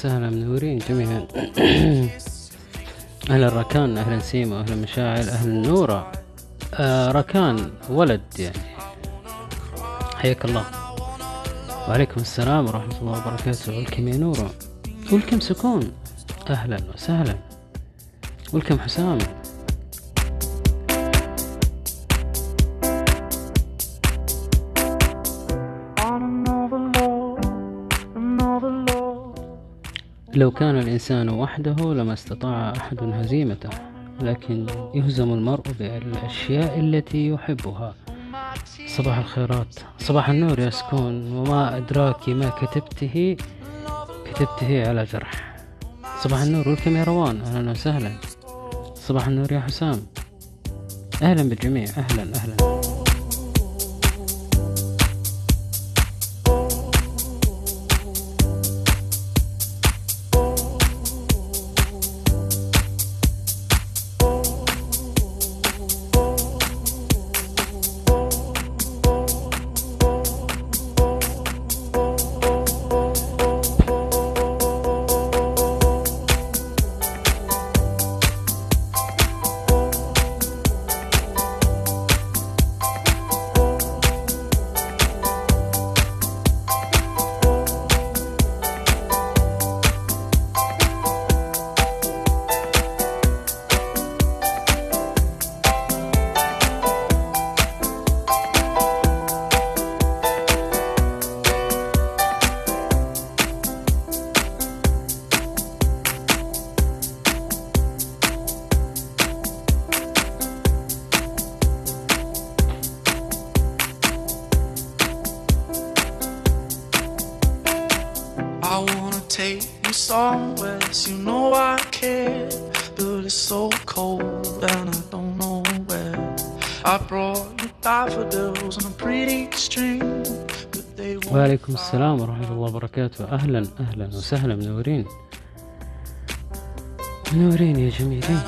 وسهلا منورين جميعا أهلا ركان أهلا سيما أهلا مشاعل أهلا نورة. آه ركان ولد يعني. حياك الله. وعليكم السلام ورحمة الله وبركاته. ولكم يا نورة. ولكم سكون. أهلا وسهلا. ولكم حسام. لو كان الإنسان وحده لما استطاع أحد هزيمته لكن يهزم المرء بالأشياء التي يحبها. صباح الخيرات. صباح النور يا سكون. وما أدراك ما كتبته؟ كتبته على جرح. صباح النور ولكم يا روان أهلا وسهلا. صباح النور يا حسام. أهلا بالجميع. أهلا أهلا. وبركاته أهلا أهلا وسهلا. منورين منورين يا جميلين.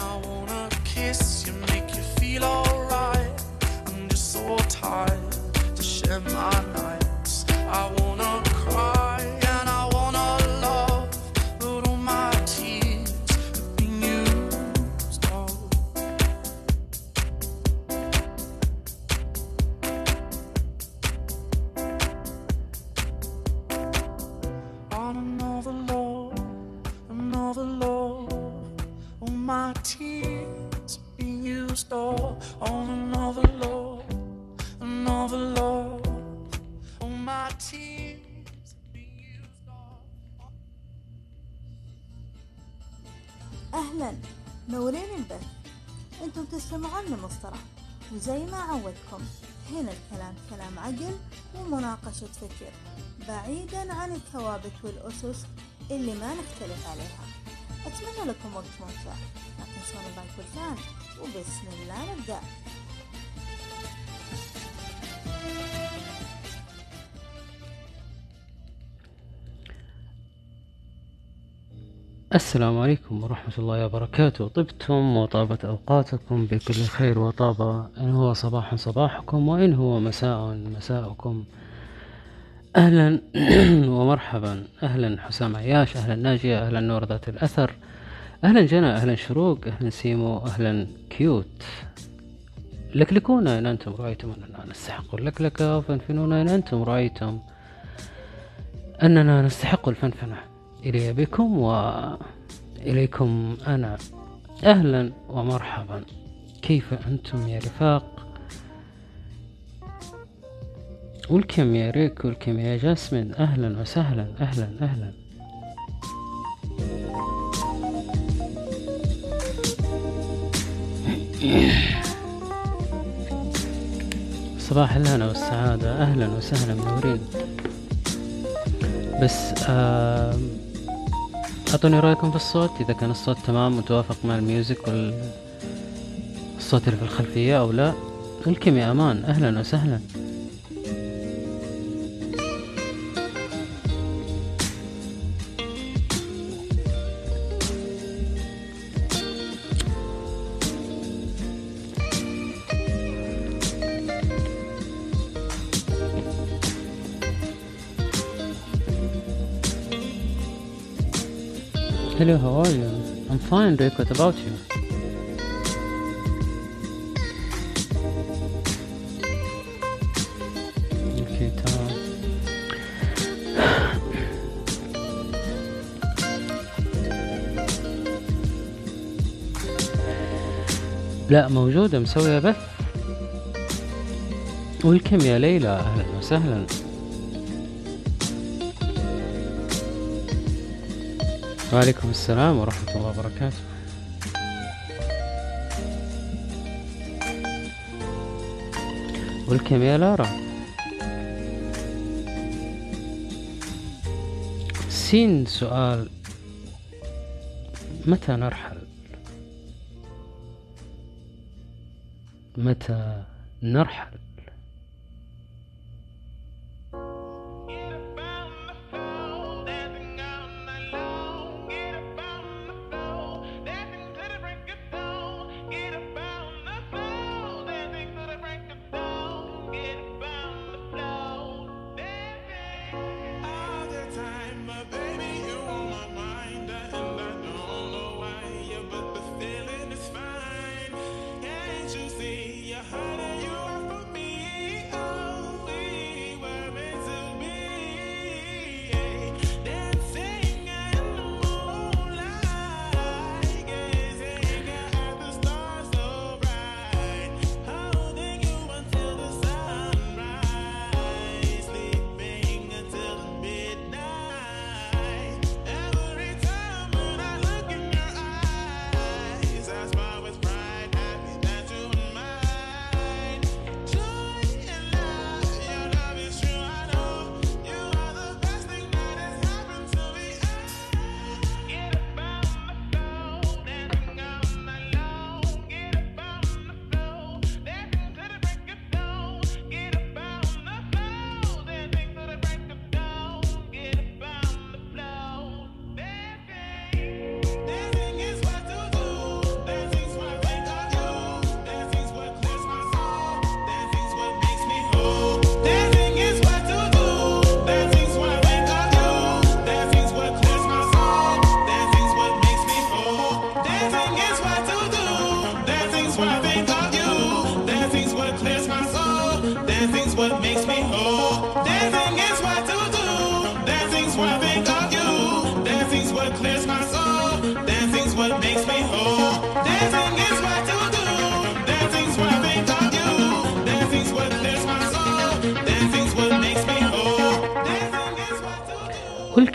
لمصطلح وزي ما عودكم هنا الكلام كلام عقل ومناقشة فكر بعيدا عن الثوابت والأسس اللي ما نختلف عليها. أتمنى لكم وقت ممتع. لا تنسون اللايك والفان وبسم الله نبدأ. السلام عليكم ورحمة الله وبركاته. طبتم وطابت أوقاتكم بكل خير وطاب. إن هو صباح صباحكم وإن هو مساء مساءكم. أهلا ومرحبا. أهلا حسام عياش أهلا ناجية أهلا نور ذات الأثر. أهلا جنى أهلا شروق أهلا سيمو أهلا كيوت. لكلكونا إن أنتم رأيتم أننا نستحق اللكلكة وفنفنونا إن أنتم رأيتم أننا نستحق الفنفنة. إلي بكم وإليكم أنا. أهلا ومرحبا. كيف أنتم يا رفاق؟ ولكم يا ريك ولكم يا جاسمين. أهلا وسهلا أهلا أهلا. صباح الهنا والسعادة. أهلا وسهلا منورين بس آه أعطوني رأيكم في الصوت. إذا كان الصوت تمام متوافق مع الميوزك والصوت اللي في الخلفية أو لا الكم يا أمان. أهلا وسهلا. Hello, how are you? I'm fine, Rick, what about you? أوكي تمام لا موجودة مسوية بث. ويلكم يا ليلى. أهلا وسهلا. وعليكم السلام ورحمة الله وبركاته. لارا سين سؤال متى نرحل؟ متى نرحل؟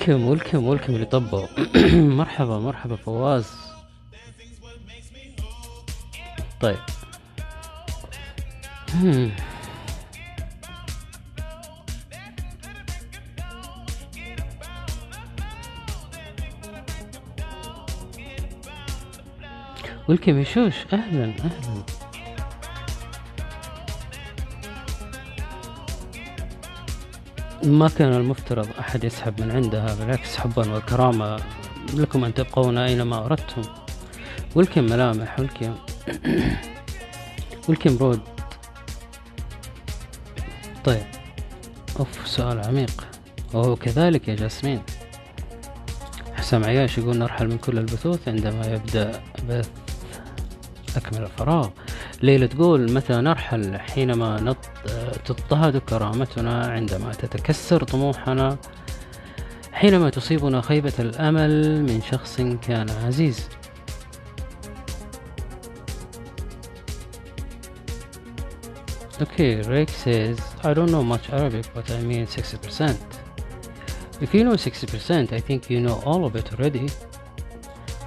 ولكم ولكم ولكم اللي طبوا مرحبا مرحبا فواز. طيب. ولكم يا شوش أهلا أهلا. ما كان المفترض. أحد يسحب من عندها بالعكس حبا وكرامة لكم أن تبقون أينما أردتم. ولكم ملامح ولكم ولكم رود. طيب أوف سؤال عميق. وهو كذلك يا جاسمين. حسام عياش يقول نرحل من كل البثوث عندما يبدأ بث أكمل الفراغ. ليلى تقول متى نرحل؟ حينما نط... تضطهد كرامتنا عندما تتكسر طموحنا. حينما تصيبنا خيبة الأمل من شخص كان عزيز Okay, Rick says, I don't know much Arabic, but I mean 60%. If you know 60%, I think you know all of it already.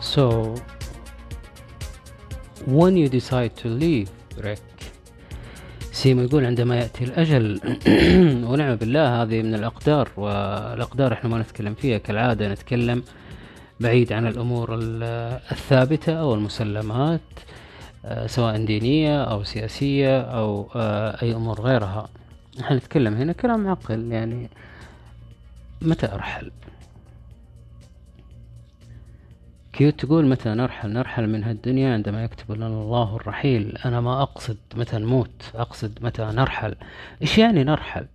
So, when you decide to leave Rick سيمو يقول عندما يأتي الأجل ونعم بالله هذه من الأقدار والأقدار إحنا ما نتكلم فيها كالعادة نتكلم بعيد عن الأمور ال- الثابتة أو المسلمات آه، سواء دينية أو سياسية أو آه، أي أمور غيرها. إحنا نتكلم هنا كلام عقل يعني متى أرحل؟ كيوت تقول متى نرحل؟ نرحل من هالدنيا عندما يكتب لنا الله الرحيل. أنا ما أقصد متى نموت أقصد متى نرحل. إيش يعني نرحل؟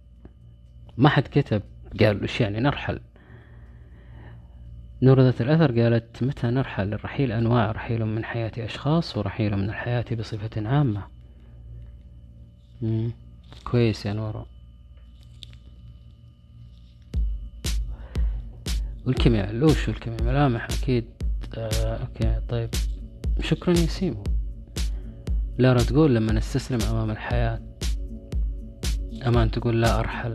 ما حد كتب قال إيش يعني نرحل؟ نور ذات الأثر قالت متى نرحل؟ الرحيل أنواع رحيل من حياة أشخاص ورحيل من الحياة بصفة عامة. مم. كويس يا نورة. والكيمياء لوش والكيمياء ملامح أكيد. آه okay طيب. شكرا يا سيمو. لارا تقول لما نستسلم أمام الحياة أمان تقول لا أرحل.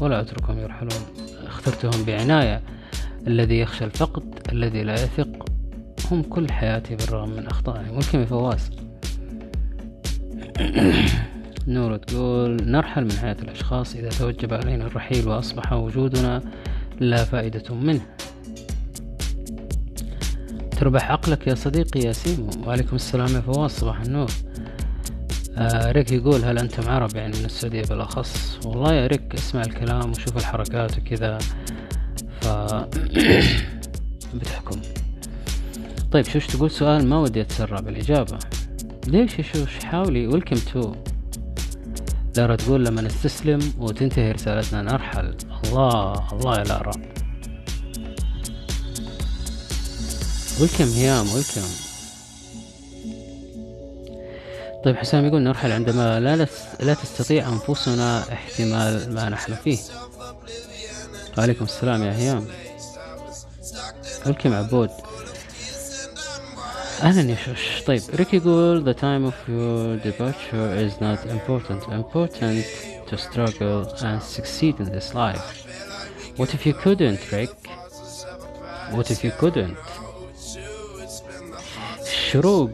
ولا أتركهم يرحلون. اخترتهم بعناية. الذي يخشى الفقد الذي لا يثق هم كل حياتي بالرغم من أخطائهم. والكيمياء فواز. نور تقول نرحل من حياة الأشخاص إذا توجب علينا الرحيل وأصبح وجودنا لا فائدة منه. تربح عقلك يا صديقي يا سيمو وعليكم السلام يا فواز صباح النور. آه ريك يقول هل أنتم عرب يعني من السعودية؟ بالأخص. والله يا ريك اسمع الكلام وشوف الحركات وكذا. ف بتحكم. طيب شوش تقول؟ سؤال ما ودي أتسرع بالإجابة. ليش يا شوش حاولي؟ welcome to لارا تقول لما نستسلم وتنتهي رسالتنا نرحل. الله الله يا لارا ويلكم هيام ويلكم. طيب حسام يقول نرحل عندما لا, لا تستطيع أنفسنا احتمال ما نحن فيه. وعليكم السلام يا هيام. ويلكم عبود. أهلا يا شوش. طيب ريك يقول the time of your departure is not important. Important to struggle and succeed in this life. What if you couldn't Rick? What if you couldn't? الشروق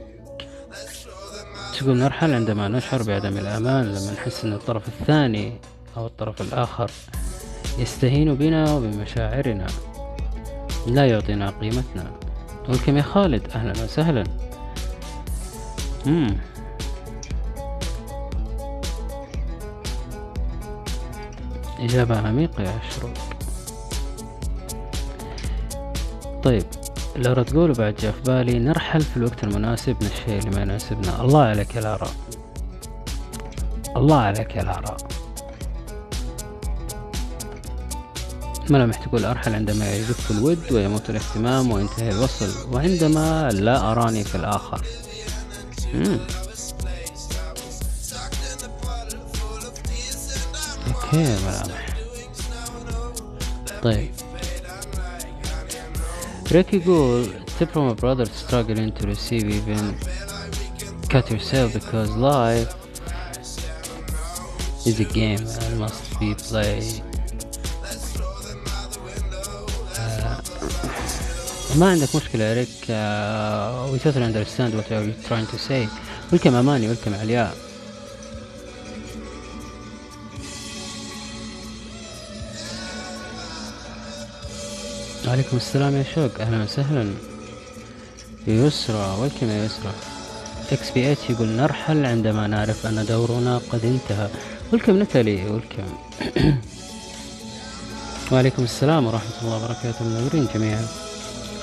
تقول نرحل عندما نشعر بعدم الأمان لما نحس أن الطرف الثاني أو الطرف الآخر يستهين بنا وبمشاعرنا. لا يعطينا قيمتنا. ولكم يا خالد؟ أهلا وسهلا. مم. إجابة عميقة يا شروق طيب. لارا تقول بعد جاء في بالي نرحل في الوقت المناسب من الشيء اللي ما يناسبنا. الله عليك يا لارا الله عليك يا لارا ملامح تقول أرحل عندما يجف الود ويموت الاهتمام وينتهي الوصل وعندما لا أراني في الآخر. أوكي ملامح طيب. ريك يقول tip from a brother struggling to receive even cut yourself because life is a game and must be played ما عندك مشكلة يا ريك uh, we totally understand what you're trying to say welcome أماني welcome علياء وعليكم السلام يا شوق. أهلا وسهلا. يسرى welcome يا يسرى. XPH يقول نرحل عندما نعرف أن دورنا قد انتهى. welcome نتالي welcome وعليكم السلام ورحمة الله وبركاته. منورين جميعا.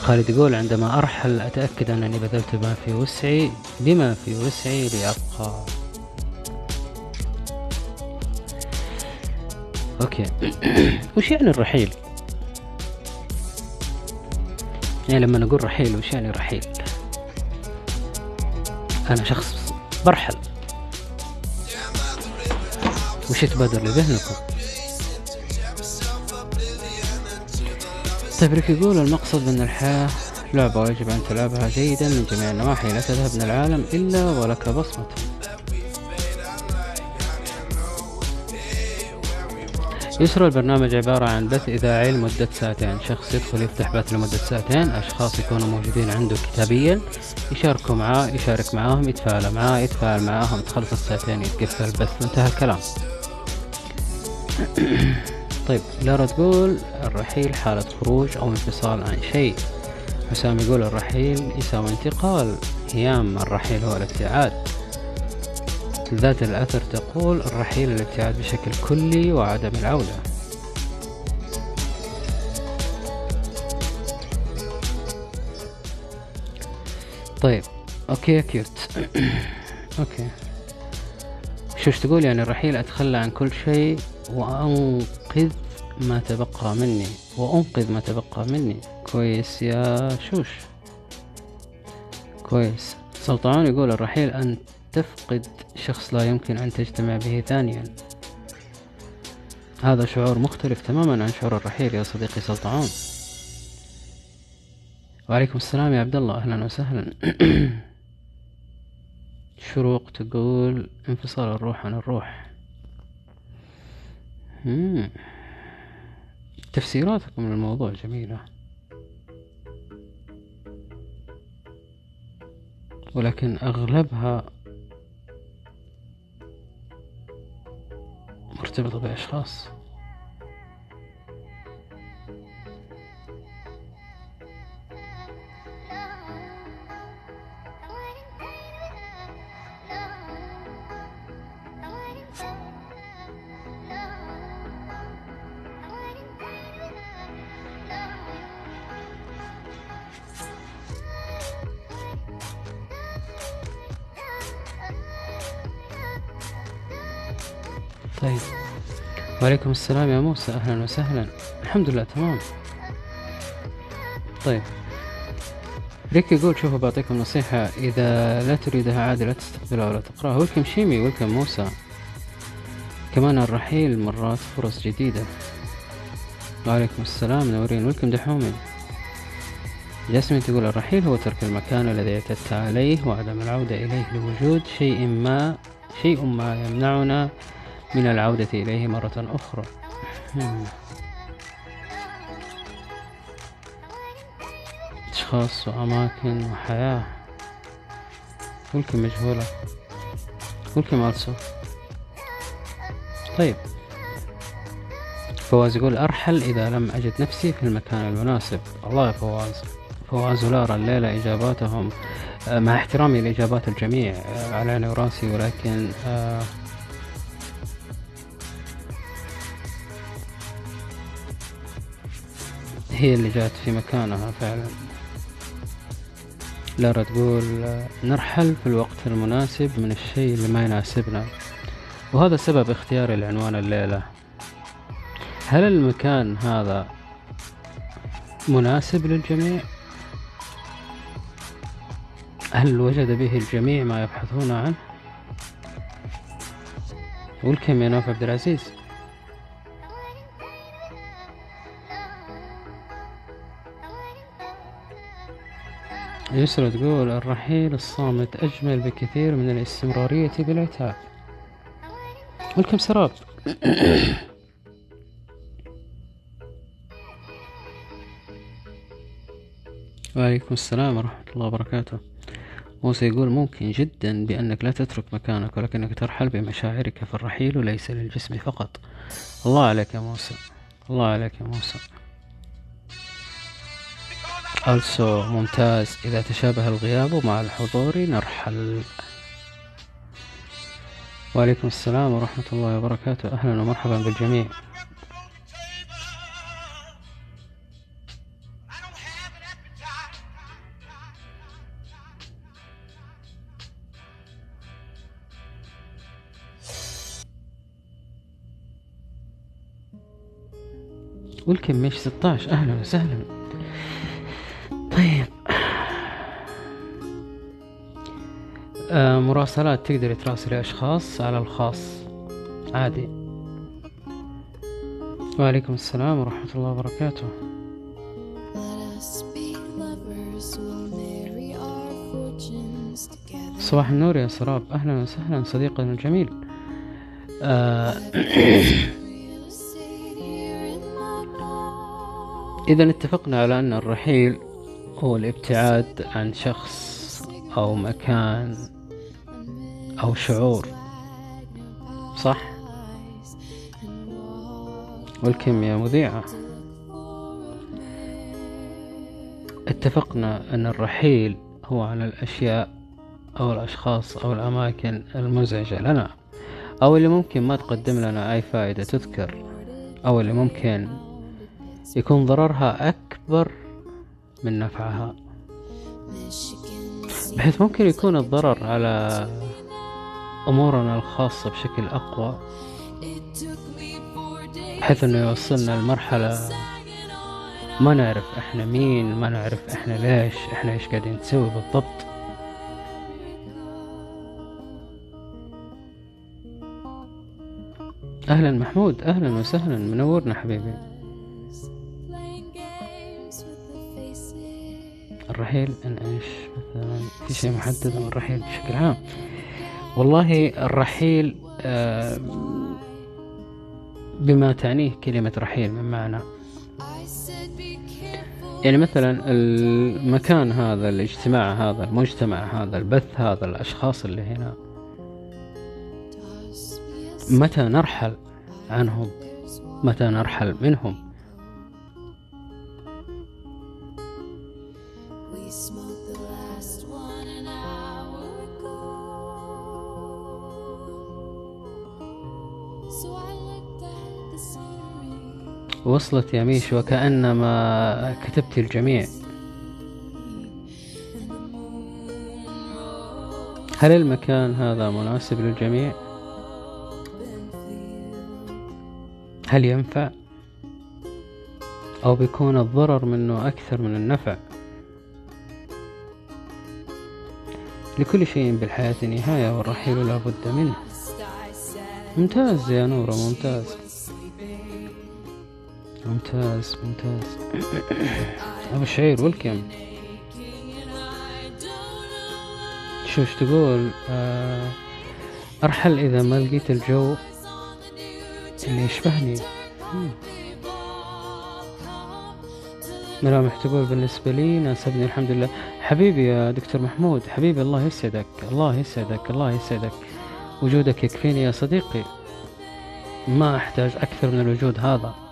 خالد يقول عندما أرحل أتأكد أنني بذلت ما في وسعي بما في وسعي لأبقى أوكي. وش يعني الرحيل؟ يعني لما نقول رحيل وش يعني رحيل؟ أنا شخص برحل وش يتبادر لذهنكم؟ طيب ريك يقول المقصد من الحياة لعبة ويجب أن تلعبها جيدا من جميع النواحي لا تذهب من العالم إلا ولك بصمة يسرى البرنامج عبارة عن بث إذاعي لمدة ساعتين. شخص يدخل يفتح بث لمدة ساعتين. أشخاص يكونوا موجودين عنده كتابيا. يشاركوا معاه يشارك معاهم يتفاعل معاه يتفاعل معاهم. تخلص الساعتين يتقفل البث. وانتهى الكلام. طيب لارا تقول الرحيل حالة خروج أو انفصال عن شيء. حسام يقول الرحيل يساوي انتقال. هيام الرحيل هو الابتعاد. ذات الأثر تقول الرحيل الابتعاد بشكل كلي وعدم العودة. طيب okay كيوت okay. شوش تقول؟ يعني الرحيل أتخلى عن كل شيء وأنقذ ما تبقى مني. وأنقذ ما تبقى مني. كويس يا شوش. كويس. سلطعون يقول الرحيل أن تفقد شخص لا يمكن أن تجتمع به ثانيا. هذا شعور مختلف تماما عن شعور الرحيل يا صديقي سلطعون. وعليكم السلام يا عبد الله. أهلا وسهلا. شروق تقول انفصال الروح عن الروح. تفسيراتكم للموضوع جميلة. ولكن أغلبها kurtym to wyjaśnias. وعليكم السلام يا موسى. أهلا وسهلا. الحمد لله تمام. طيب. ريك يقول شوفوا بعطيكم نصيحة. إذا لا تريدها عادي لا تستقبلها ولا تقرأها. ويلكم شيمي ويلكم موسى. كمان الرحيل مرات فرص جديدة. وعليكم السلام نورين. ويلكم دحومي. جاسمين تقول الرحيل هو ترك المكان الذي اعتدت عليه وعدم العودة إليه لوجود شيء ما شيء ما يمنعنا من العودة إليه مرة أخرى. أشخاص وأماكن وحياة. ممكن مجهولة. ممكن also طيب. فواز يقول أرحل إذا لم أجد نفسي في المكان المناسب. الله يا فواز. فواز ولارا الليلة إجاباتهم آه، مع احترامي لإجابات الجميع آه، على عيني وراسي ولكن آه هي اللي جات في مكانها فعلا لارا تقول نرحل في الوقت المناسب من الشيء اللي ما يناسبنا وهذا سبب اختياري لعنوان الليلة هل المكان هذا مناسب للجميع؟ هل وجد به الجميع ما يبحثون عنه؟ والكم يا نوف عبد العزيز يسرى تقول الرحيل الصامت أجمل بكثير من الاستمرارية بالعتاب. والكم سراب. وعليكم السلام ورحمة الله وبركاته. موسى يقول ممكن جدا بأنك لا تترك مكانك ولكنك ترحل بمشاعرك فالرحيل ليس للجسم فقط. الله عليك يا موسى. الله عليك يا موسى. ألسو ممتاز. إذا تشابه الغياب مع الحضور نرحل. وعليكم السلام ورحمة الله وبركاته. أهلا ومرحبا بالجميع. والكم مش 16 أهلا وسهلا. مراسلات تقدر تراسلي أشخاص على الخاص عادي وعليكم السلام ورحمة الله وبركاته. صباح النور يا سراب أهلا وسهلا صديقنا الجميل آه. إذا اتفقنا على أن الرحيل هو الابتعاد عن شخص أو مكان أو شعور. صح؟ والكم يا مذيعة. اتفقنا أن الرحيل هو عن الأشياء أو الأشخاص أو الأماكن المزعجة لنا أو اللي ممكن ما تقدم لنا أي فائدة تذكر أو اللي ممكن يكون ضررها أكبر من نفعها. بحيث ممكن يكون الضرر على أمورنا الخاصة بشكل أقوى بحيث إنه يوصلنا لمرحلة ما نعرف إحنا مين ما نعرف إحنا ليش إحنا إيش قاعدين نسوي بالضبط أهلا محمود أهلا وسهلا منورنا حبيبي. الرحيل ان إيش مثلا في شيء محدد من الرحيل بشكل عام والله الرحيل آه، بما تعنيه كلمة رحيل من معنى. يعني مثلا المكان هذا الاجتماع هذا المجتمع هذا البث هذا الأشخاص اللي هنا متى نرحل عنهم متى نرحل منهم وصلت يا ميش وكأنما كتبت الجميع هل المكان هذا مناسب للجميع؟ هل ينفع؟ أو بيكون الضرر منه أكثر من النفع؟ لكل شيء بالحياة نهاية والرحيل لا بد منه ممتاز يا نورة ممتاز ممتاز ممتاز. أبو شعير ولكم شو تقول آه أرحل إذا ما لقيت الجو اللي يشبهني. ملامح تقول بالنسبة لي ناسبني الحمد لله. حبيبي يا دكتور محمود حبيبي الله يسعدك الله يسعدك الله يسعدك. وجودك يكفيني يا صديقي. ما أحتاج أكثر من الوجود هذا.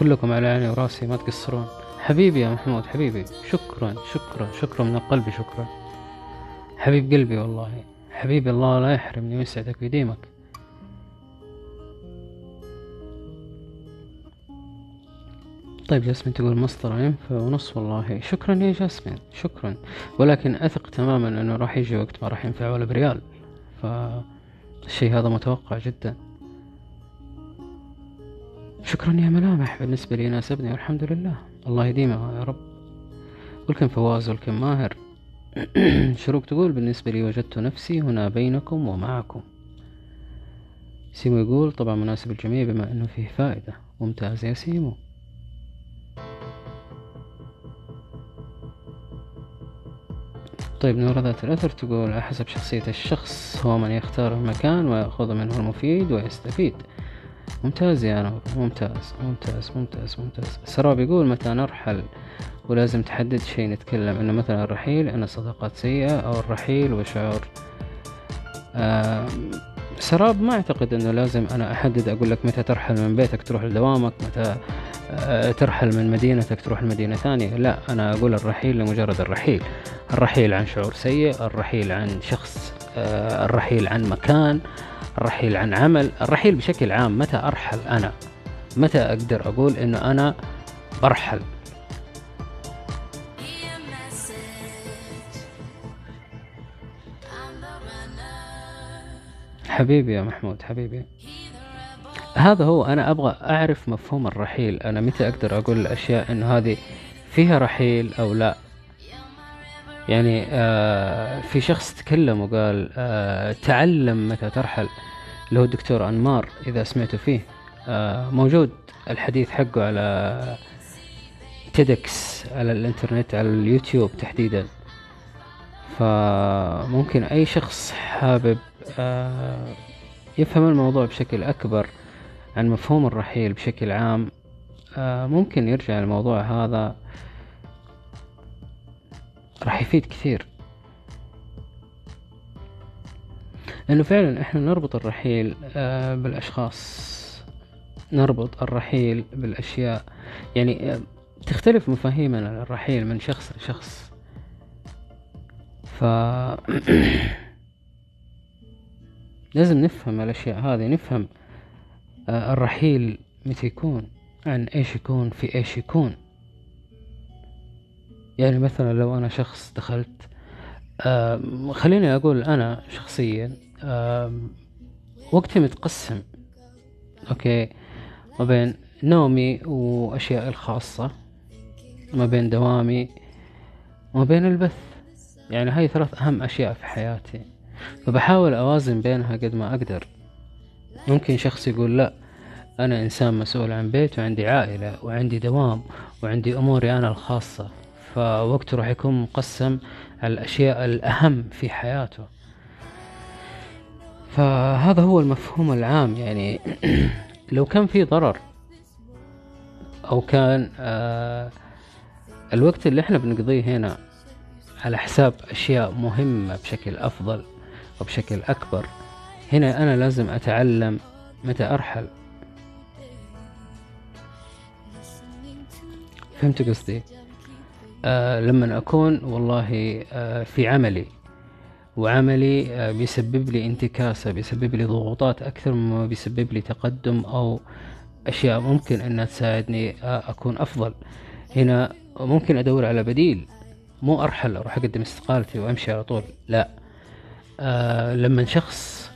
كلكم على عيني وراسي ما تقصرون. حبيبي يا محمود حبيبي. شكرا شكرا شكرا. من القلب شكرا. حبيب قلبي والله. حبيبي الله لا يحرمني ويسعدك ويديمك طيب جاسمين تقول مصدر ينفع ونص والله. شكرا يا جاسمين شكرا. ولكن أثق تماما أنه راح يجي وقت ما راح ينفع ولا بريال. فالشيء هذا متوقع جدا. شكرا يا ملامح. بالنسبة لي ناسبني والحمد لله. الله يديمها يا رب. والكم فواز والكم ماهر. شروق تقول بالنسبة لي وجدت نفسي هنا بينكم ومعكم. سيمو يقول طبعا مناسب الجميع بما إنه فيه فائدة. ممتاز يا سيمو. طيب نورة ذات الأثر تقول حسب شخصية الشخص هو من يختار المكان ويأخذ منه المفيد ويستفيد. ممتاز يا نور ممتاز ممتاز ممتاز ممتاز. سراب يقول متى نرحل ولازم تحدد شيء نتكلم إنه مثلا الرحيل إن الصداقات سيئة أو الرحيل وشعور. آم، سراب ما أعتقد إنه لازم أنا أحدد أقول لك متى ترحل من بيتك تروح لدوامك متى آه، ترحل من مدينتك تروح لمدينة ثانية. لا أنا أقول الرحيل لمجرد الرحيل. الرحيل عن شعور سيء الرحيل عن شخص آه، الرحيل عن مكان. الرحيل عن عمل. الرحيل بشكل عام متى أرحل أنا؟ متى أقدر أقول إنه أنا برحل؟ حبيبي يا محمود حبيبي. هذا هو أنا أبغى أعرف مفهوم الرحيل. أنا متى أقدر أقول الأشياء إنه هذه فيها رحيل أو لا؟ يعني آه في شخص تكلم وقال آه تعلم متى ترحل اللي هو الدكتور أنمار إذا سمعتوا فيه. آه موجود الحديث حقه على تيدكس على الإنترنت على اليوتيوب تحديدا. فممكن أي شخص حابب آه يفهم الموضوع بشكل أكبر عن مفهوم الرحيل بشكل عام آه ممكن يرجع الموضوع هذا راح يفيد كثير. لأنه فعلا إحنا نربط الرحيل آه، بالأشخاص. نربط الرحيل بالأشياء. يعني آه، تختلف مفاهيمنا عن الرحيل من شخص لشخص. ف لازم نفهم الأشياء هذه نفهم آه، الرحيل متى يكون عن إيش يكون في إيش يكون. يعني مثلا لو أنا شخص دخلت خليني أقول أنا شخصيا وقتي متقسم أوكي؟ ما بين نومي وأشيائي الخاصة ما بين دوامي وما بين البث. يعني هاي ثلاث أهم أشياء في حياتي. فبحاول أوازن بينها قد ما أقدر. ممكن شخص يقول لا أنا إنسان مسؤول عن بيت وعندي عائلة وعندي دوام وعندي أموري أنا الخاصة. فوقته راح يكون مقسم على الأشياء الأهم في حياته. فهذا هو المفهوم العام يعني لو كان في ضرر أو كان آه الوقت اللي إحنا بنقضيه هنا على حساب أشياء مهمة بشكل أفضل وبشكل أكبر هنا أنا لازم أتعلم متى أرحل. فهمت قصدي؟ آه لما أكون والله آه في عملي. وعملي آه بيسبب لي انتكاسة بيسبب لي ضغوطات أكثر مما بيسبب لي تقدم أو أشياء ممكن أنها تساعدني آه أكون أفضل. هنا ممكن أدور على بديل. مو أرحل أروح أقدم استقالتي وأمشي على طول لا. آه لما شخص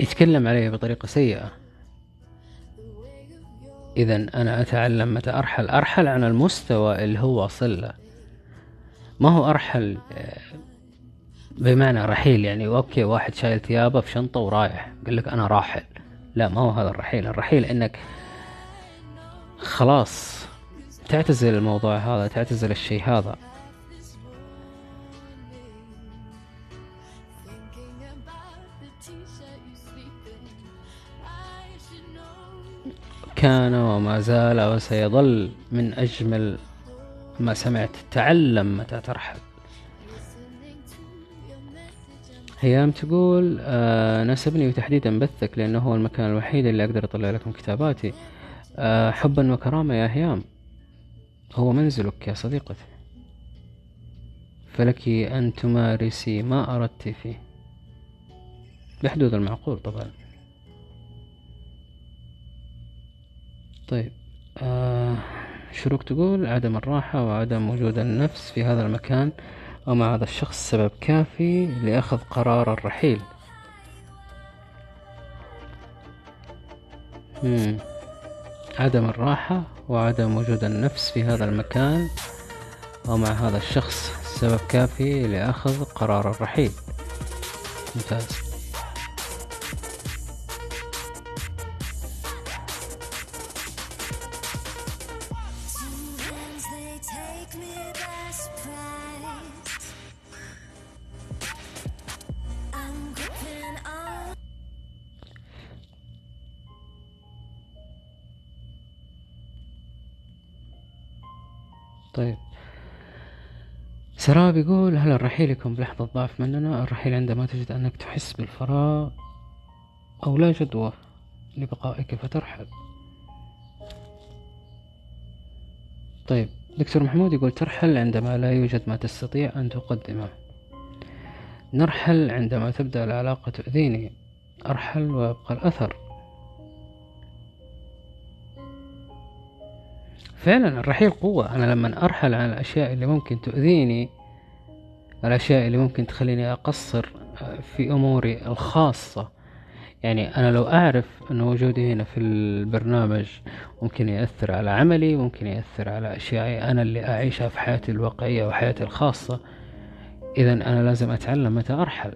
يتكلم علي بطريقة سيئة إذا أنا أتعلم متى أرحل. أرحل عن المستوى اللي هو وصل له ما هو أرحل آه، بمعنى رحيل. يعني أوكي واحد شايل ثيابه في شنطة ورايح. قال لك أنا راحل. لا ما هو هذا الرحيل. الرحيل إنك خلاص تعتزل الموضوع هذا تعتزل الشيء هذا. كان وما زال وسيظل من أجمل ما سمعت. تعلم متى ترحل. هيام تقول آه ناسبني وتحديدا بثك لأنه هو المكان الوحيد اللي أقدر أطلع لكم كتاباتي. آه حبا وكرامة يا هيام هو منزلك يا صديقتي. فلك أن تمارسي ما أردت فيه. بحدود المعقول طبعا. طيب آه شروق تقول؟ عدم الراحة وعدم وجود النفس في هذا المكان ومع هذا الشخص سبب كافي لأخذ قرار الرحيل. مم. عدم الراحة وعدم وجود النفس في هذا المكان ومع هذا الشخص سبب كافي لأخذ قرار الرحيل. ممتاز. طيب. سراء بيقول هل الرحيل يكون بلحظة ضعف مننا. الرحيل عندما تجد أنك تحس بالفراغ أو لا جدوى لبقائك فترحل طيب دكتور محمود يقول ترحل عندما لا يوجد ما تستطيع أن تقدمه. نرحل عندما تبدأ العلاقة تؤذيني. أرحل ويبقى الأثر. فعلا الرحيل قوة. أنا لما أرحل عن الأشياء اللي ممكن تؤذيني الأشياء اللي ممكن تخليني أقصر في أموري الخاصة. يعني أنا لو أعرف أن وجودي هنا في البرنامج ممكن يأثر على عملي ممكن يأثر على أشيائي أنا اللي أعيشها في حياتي الواقعية وحياتي الخاصة إذا أنا لازم أتعلم متى أرحل.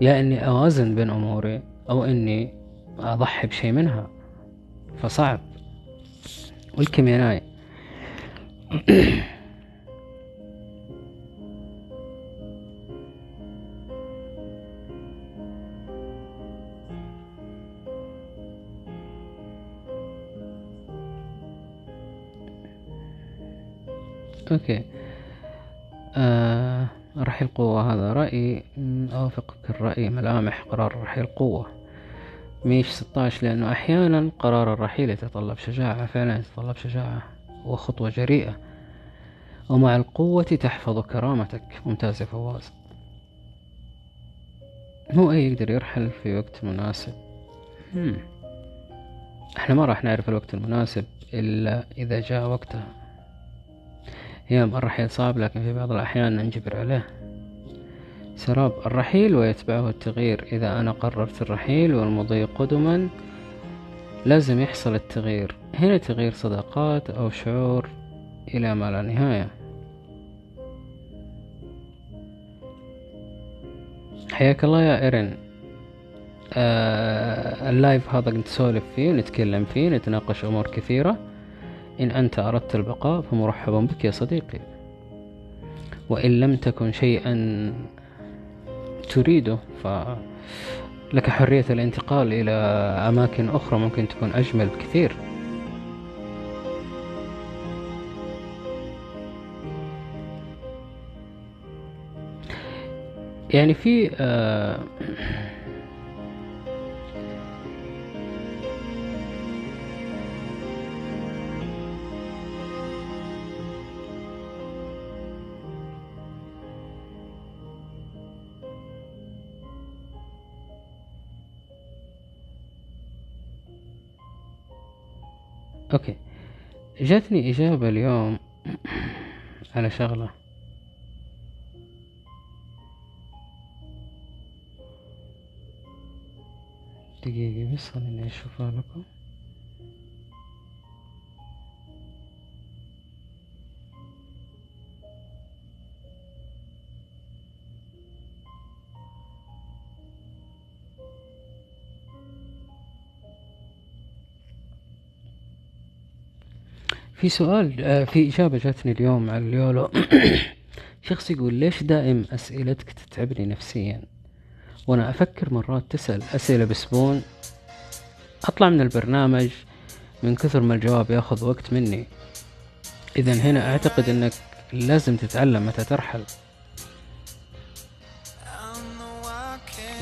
يا إني أوازن بين أموري أو إني أضحي بشيء منها فصعب. ولكم يا ناي أوكي. آه رحيل قوة هذا رأيي أوافقك الرأي ملامح قرار الرحيل قوة. ميش 16 لأنه أحيانا قرار الرحيل يتطلب شجاعة فعلا يتطلب شجاعة وخطوة جريئة. ومع القوة تحفظ كرامتك. ممتاز يا فواز. مو أي يقدر يرحل في وقت مناسب. هم. إحنا ما راح نعرف الوقت المناسب إلا إذا جاء وقته هي الرحيل صعب لكن في بعض الأحيان ننجبر عليه. سراب الرحيل ويتبعه التغيير. إذا أنا قررت الرحيل والمضي قدما لازم يحصل التغيير. هنا تغيير صداقات أو شعور إلى ما لا نهاية. حياك الله يا إيرين. آه اللايف هذا نتسولف فيه ونتكلم فيه نتناقش أمور كثيرة. إن أنت أردت البقاء فمرحبا بك يا صديقي. وإن لم تكن شيئا تريده فلك حرية الانتقال إلى أماكن أخرى ممكن تكون أجمل بكثير. يعني في آه أوكي. جاتني إجابة اليوم على شغلة. دقيقة بس خليني أشوفها لكم. في سؤال آه، في إجابة جاتني اليوم على اليولو. شخص يقول ليش دائم أسئلتك تتعبني نفسيا؟ وأنا أفكر مرات تسأل أسئلة بسبون أطلع من البرنامج من كثر ما الجواب ياخذ وقت مني. إذا هنا أعتقد أنك لازم تتعلم متى ترحل.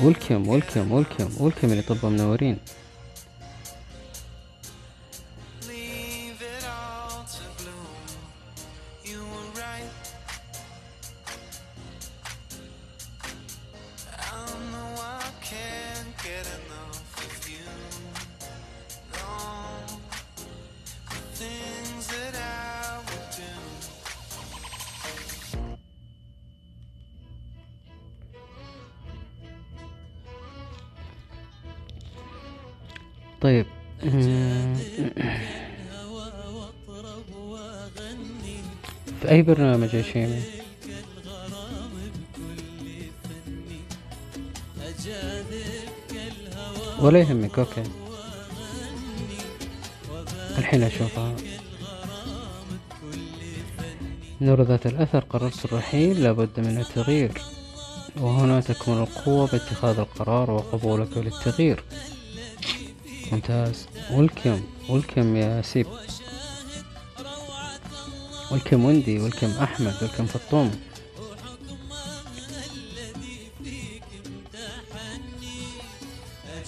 ولكم ولكم ولكم ولكم اللي طب منورين. ولا يهمك أوكي. الحين أشوفها. نور ذات الأثر قررت الرحيل لابد من التغيير. وهنا تكمن القوة باتخاذ القرار وقبولك للتغيير. ممتاز. ولكم ولكم يا سيب. ولكم وندي ولكم أحمد ولكم فطوم.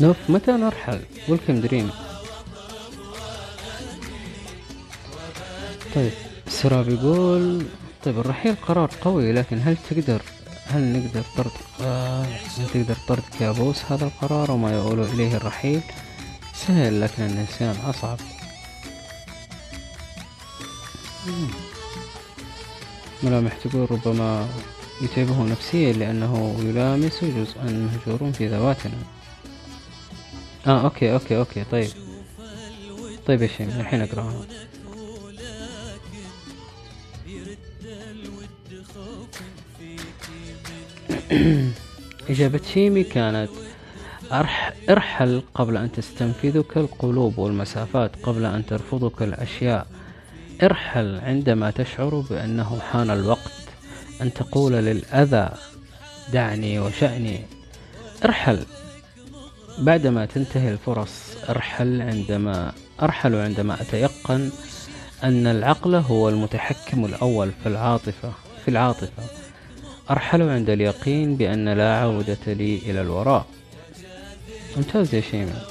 نوف متى نرحل؟ ولكم دريم طيب سراب يقول طيب الرحيل قرار قوي لكن هل تقدر هل نقدر طرد آه هل تقدر طرد كابوس هذا القرار وما يؤول إليه الرحيل؟ سهل لكن النسيان أصعب. ملامح تقول ربما يتعبه نفسيا لأنه يلامس جزءا مهجور في ذواتنا. آه okay okay okay طيب. طيب يا شيماء الحين اقراها إجابة شيمي كانت أرح ارحل قبل أن تستنفذك القلوب والمسافات قبل أن ترفضك الأشياء. ارحل عندما تشعر بأنه حان الوقت أن تقول للأذى دعني وشأني. ارحل. بعدما تنتهي الفرص أرحل عندما أرحل عندما أتيقن أن العقل هو المتحكم الأول في العاطفة في العاطفة. أرحل عند اليقين بأن لا عودة لي إلى الوراء. ممتاز يا شيماء.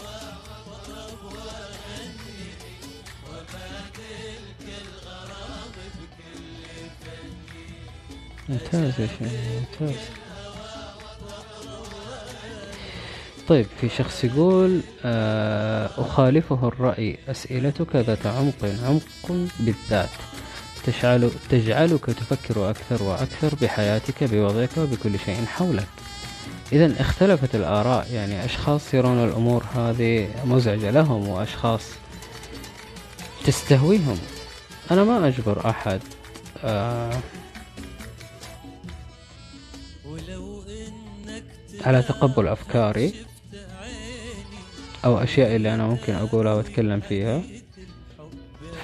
ممتاز يا شيماء ممتاز. طيب في شخص يقول آه أخالفه الرأي أسئلتك ذات عمق عمق بالذات. تجعل تجعلك تفكر أكثر وأكثر بحياتك بوضعك وبكل شيء حولك. إذا اختلفت الآراء يعني أشخاص يرون الأمور هذه مزعجة لهم وأشخاص تستهويهم. أنا ما أجبر أحد آه على تقبل أفكاري. أو أشياء اللي أنا ممكن أقولها وأتكلم فيها.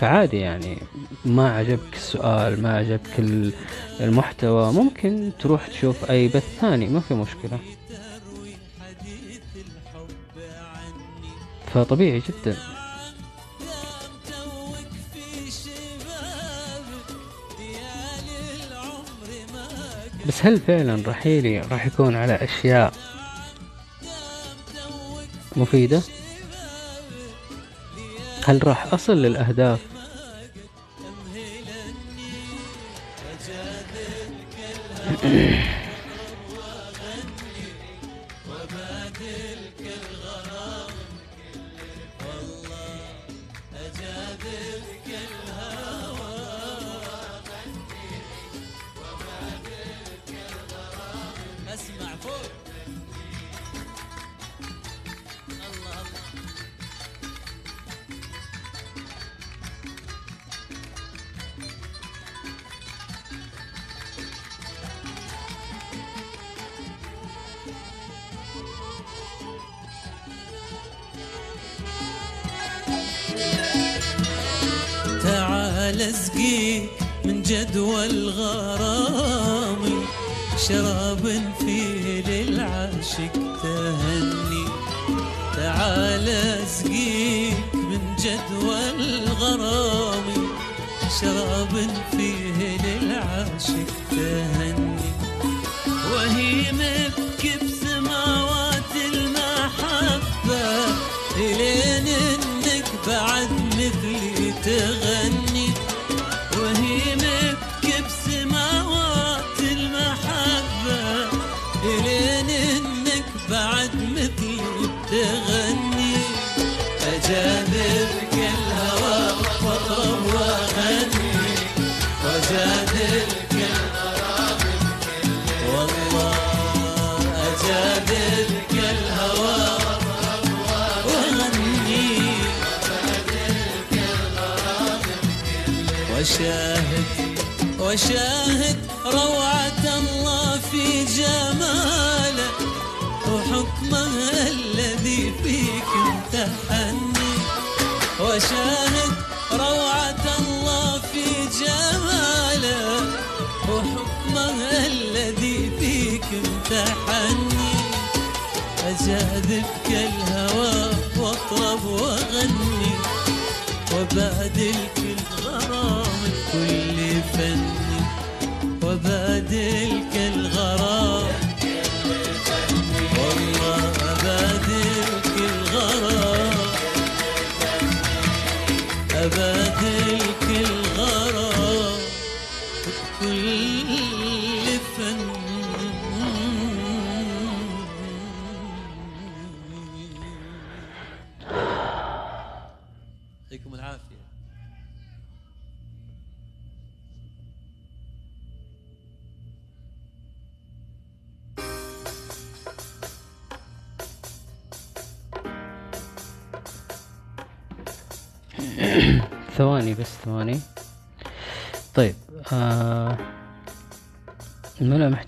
فعادي يعني ما عجبك السؤال ما عجبك ال- المحتوى. ممكن تروح تشوف أي بث ثاني ما في مشكلة. فطبيعي جدا. بس هل فعلا رحيلي راح يكون على أشياء مفيدة؟ هل راح أصل للأهداف؟ اسقيك من جدوى الغرام شراب فيه للعاشق تهني. تعال اسقيك من جدوى الغرام شراب فيه للعاشق وشاهد روعة الله في جماله وحكمه الذي فيك امتحني. وشاهد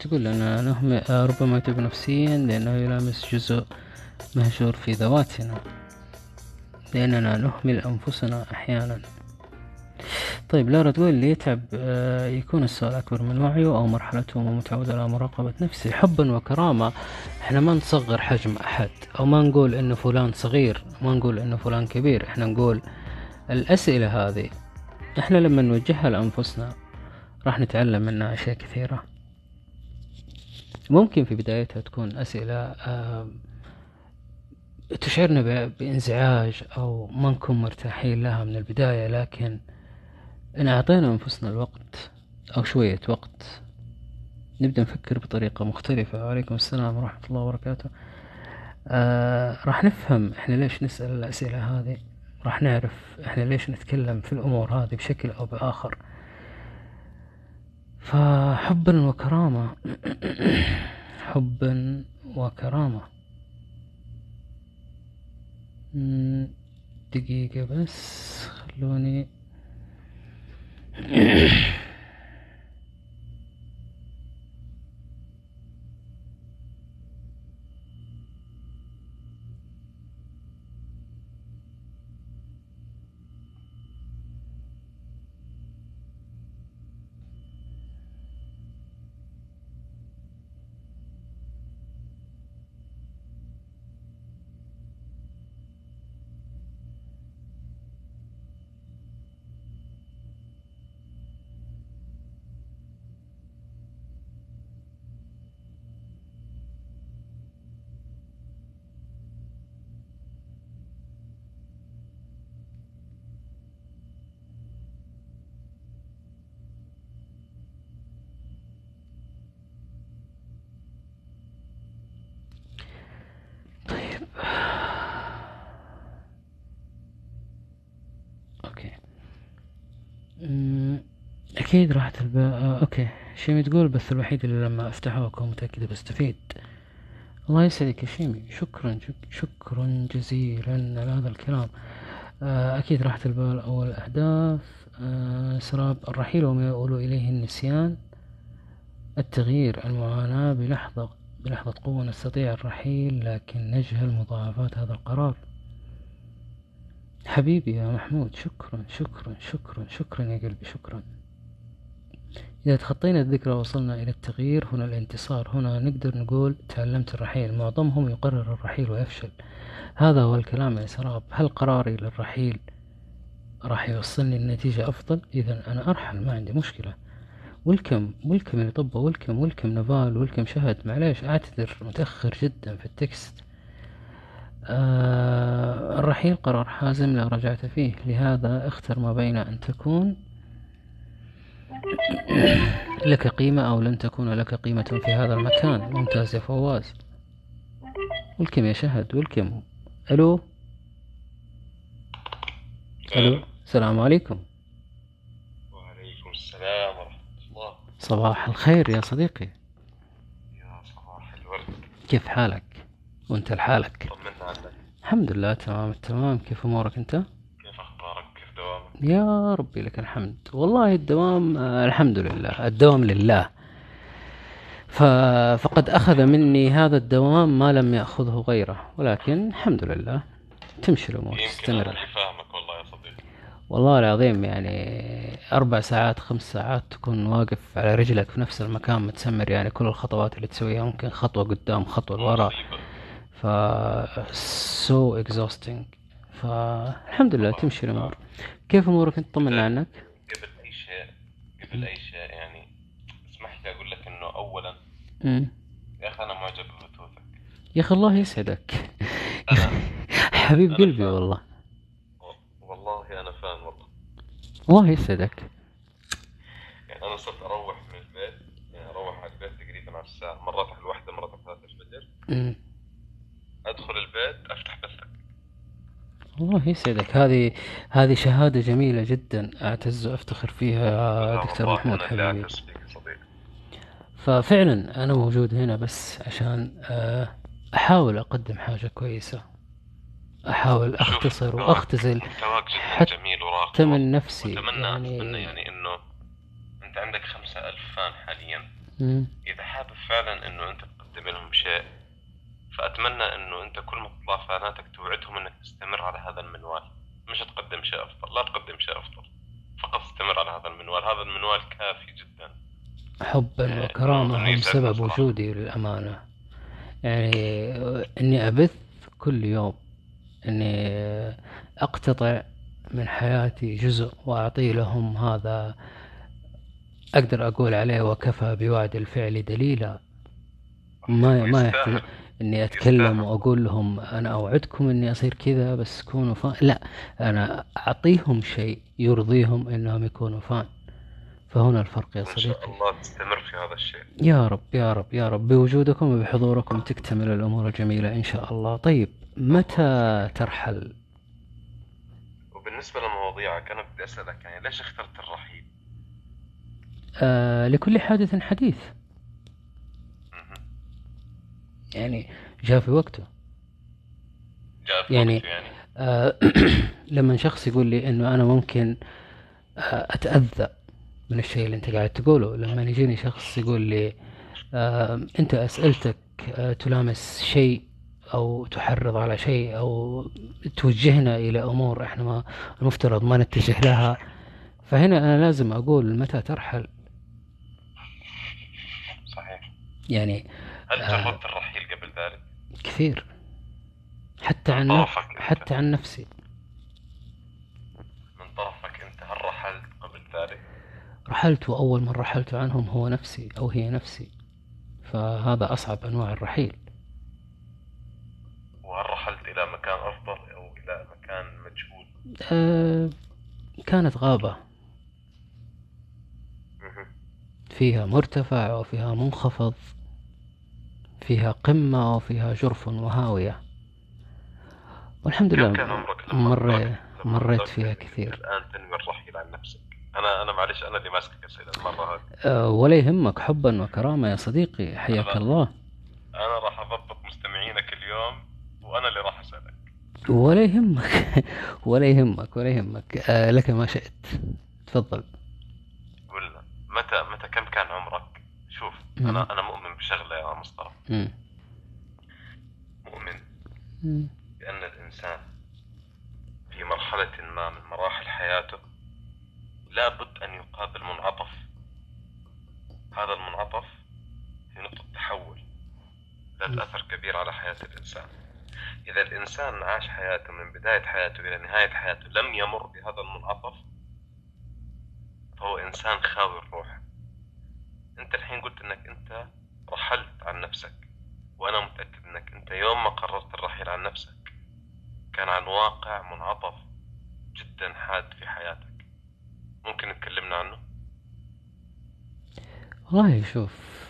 تقول أن نهم آه ربما يتعب نفسيا لأنه يلامس جزء مهجور في ذواتنا لأننا نهمل أنفسنا أحيانا. طيب لارا تقول اللي يتعب آه، يكون السؤال أكبر من وعيه أو مرحلته مو متعود على مراقبة نفسه حبا وكرامة إحنا ما نصغر حجم أحد أو ما نقول إنه فلان صغير ما نقول إنه فلان كبير إحنا نقول الأسئلة هذه إحنا لما نوجهها لأنفسنا راح نتعلم منها أشياء كثيرة. ممكن في بدايتها تكون أسئلة تشعرنا بإنزعاج أو ما نكون مرتاحين لها من البداية لكن إن أعطينا أنفسنا الوقت أو شوية وقت نبدأ نفكر بطريقة مختلفة. وعليكم السلام ورحمة الله وبركاته. آه راح نفهم إحنا ليش نسأل الأسئلة هذه. راح نعرف إحنا ليش نتكلم في الأمور هذه بشكل أو بآخر. فحبا وكرامة. حبا وكرامة. دقيقة بس خلوني أكيد راحت الب... آه، أوكي. شيمي تقول البث الوحيد اللي لما أفتحه أكون متأكدة بستفيد. الله يسعدك يا شيمي. شكرا شك- شكرا جزيلا على هذا الكلام. آه، أكيد راحت البال أول أهداف. آه، سراب الرحيل وما يؤول إليه النسيان. التغيير المعاناة بلحظة بلحظة قوة نستطيع الرحيل لكن نجهل مضاعفات هذا القرار. حبيبي يا محمود شكرا شكرا شكرا شكرا يا قلبي شكرا. إذا تخطينا الذكرى وصلنا إلى التغيير هنا الانتصار هنا نقدر نقول تعلمت الرحيل. معظمهم يقرر الرحيل ويفشل. هذا هو الكلام يا سراب. هل قراري للرحيل راح يوصلني لنتيجة أفضل؟ إذا أنا أرحل ما عندي مشكلة. ولكم ولكم يا طبة ولكم ولكم نفال ولكم شهد. معليش أعتذر متأخر جدا في التكست. آه الرحيل قرار حازم لو رجعت فيه. لهذا اختر ما بين أن تكون لك قيمة أو لن تكون لك قيمة في هذا المكان. ممتاز يا فواز. ولكم يا شهد؟ ولكم ألو؟ ألو؟ السلام عليكم. وعليكم السلام ورحمة الله. صباح الخير يا صديقي. يا صباح الورد. كيف حالك؟ وأنت لحالك؟ طمنا عنك الحمد لله تمام التمام كيف أمورك أنت كيف أخبارك كيف دوامك يا ربي لك الحمد. والله الدوام آه، الحمد لله. الدوام لله. ف... فقد أخذ مني هذا الدوام ما لم يأخذه غيره ولكن الحمد لله. تمشي الأمور تستمر. فاهمك والله يا صديقي. والله العظيم يعني أربع ساعات خمس ساعات تكون واقف على رجلك في نفس المكان متسمر يعني كل الخطوات اللي تسويها ممكن خطوة قدام خطوة لورا. ف so exhausting. فالحمد لله تمشي الأمور. كيف أمورك؟ أنت طمنا عنك. قبل أي شيء قبل أي شيء يعني اسمح لي أقول لك إنه أولا. مم. يا أخي أنا معجب ببثوثك يا أخي الله يسعدك. حبيب أنا قلبي فاهم. والله. والله أنا فان والله. الله يسعدك. يعني أنا صرت أروح من البيت يعني أروح على البيت تقريبا على الساعة مرات على الواحدة مرات على ثلاثة الفجر. مم. أدخل البيت بثك الله يسعدك هذه هذه شهادة جميلة جدا أعتز وأفتخر فيها يا دكتور محمود حبيبي. ففعلا أنا موجود هنا بس عشان آه، أحاول أقدم حاجة كويسة. أحاول أختصر محتواك- وأختزل حتى جميل وراقي من نفسي أتمنى يعني- أتمنى يعني إنه أنت عندك خمسة ألف فان حاليا. مم. إذا حابب فعلا إنه أنت تقدم لهم شيء فأتمنى إنه أنت كل ما تطلع فاناتك توعدهم إنك تستمر على هذا المنوال. مش تقدم شيء أفضل. لا تقدم شيء أفضل. فقط استمر على هذا المنوال. هذا المنوال كافي جدا. حبا وكرامة هم سبب. وجودي للأمانة. يعني إني أبث كل يوم. إني أقتطع من حياتي جزء وأعطي لهم هذا أقدر أقول عليه وكفى بوعد الفعل دليلا. ما ما يحتاج أتكلم يستاهل. وأقول لهم أنا أوعدكم إني أصير كذا بس كونوا فان. لا أنا أعطيهم شيء يرضيهم إنهم يكونوا فان. فهنا الفرق يا إن شاء صديقي. الله تستمر في هذا الشيء. يا رب يا رب يا رب. بوجودكم وبحضوركم تكتمل الأمور الجميلة إن شاء الله. طيب متى ترحل؟ وبالنسبة لمواضيعك أنا بدي أسألك يعني ليش اخترت الرحيل؟ آه لكل حادث حديث. يعني جاء في وقته. جاء في يعني- وقته يعني. آه لما شخص يقول لي إنه أنا ممكن آه أتأذى من الشيء اللي أنت قاعد تقوله. لما يجيني شخص يقول لي آه أنت أسئلتك آه تلامس شيء أو تحرض على شيء أو توجهنا إلى أمور إحنا ما المفترض ما نتجه لها. فهنا أنا لازم أقول متى ترحل؟ صحيح. يعني هل الرحيل؟ ذلك؟ كثير. حتى عن نف... حتى عن نفسي. من طرفك أنت هل رحلت قبل ذلك؟ رحلت وأول من رحلت عنهم هو نفسي أو هي نفسي. فهذا أصعب أنواع الرحيل. وهل رحلت إلى مكان أفضل أو إلى مكان مجهول؟ أه كانت غابة. مهم. فيها مرتفع وفيها منخفض. فيها قمة وفيها جرف وهاوية. والحمد لله عمرك مريت قررت فيها كثير. الآن تنوي الرحيل عن نفسك. أنا أنا معلش أنا اللي ماسكك اسئله المرة هذه. أه ولا يهمك حبا وكرامة يا صديقي. حياك أنا- الله. أنا راح أضبط مستمعينك اليوم وأنا اللي راح اسالك ولا يهمك. ولا يهمك ولا يهمك. أه لك ما شئت. تفضل. قول لنا متى متى كم كان عمرك؟ أنا أنا مؤمن بشغلة يا مصطفى. مؤمن. بأن الإنسان في مرحلة ما من مراحل حياته لابد أن يقابل منعطف هذا المنعطف في نقطة تحول ذات اثر كبير على حياة الإنسان. إذا الإنسان عاش حياته من بداية حياته إلى نهاية حياته لم يمر بهذا المنعطف فهو إنسان خاوي الروح. انت الحين قلت انك انت رحلت عن نفسك وأنا متأكد انك انت يوم ما قررت الرحيل عن نفسك كان عن واقع منعطف جدا حاد في حياتك. ممكن تكلمنا عنه؟ والله شوف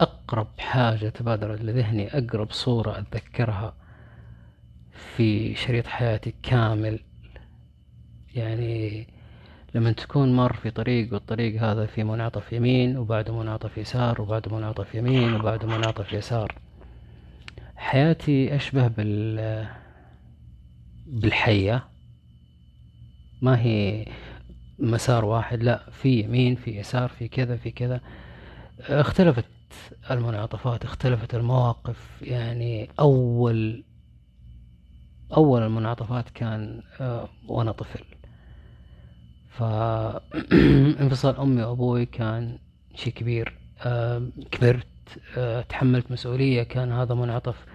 أقرب حاجة تبادرت لذهني أقرب صورة أتذكرها في شريط حياتي كامل. يعني لما تكون مر في طريق والطريق هذا في منعطف يمين وبعده منعطف يسار وبعده منعطف يمين وبعده منعطف يسار. حياتي أشبه بال بالحية. ما هي مسار واحد لا في يمين في يسار في كذا في كذا. اختلفت المنعطفات اختلفت المواقف. يعني أول أول المنعطفات كان آه، وأنا طفل. فانفصال أمي وأبوي كان شيء كبير. آه، كبرت آه، تحملت مسؤولية كان هذا منعطف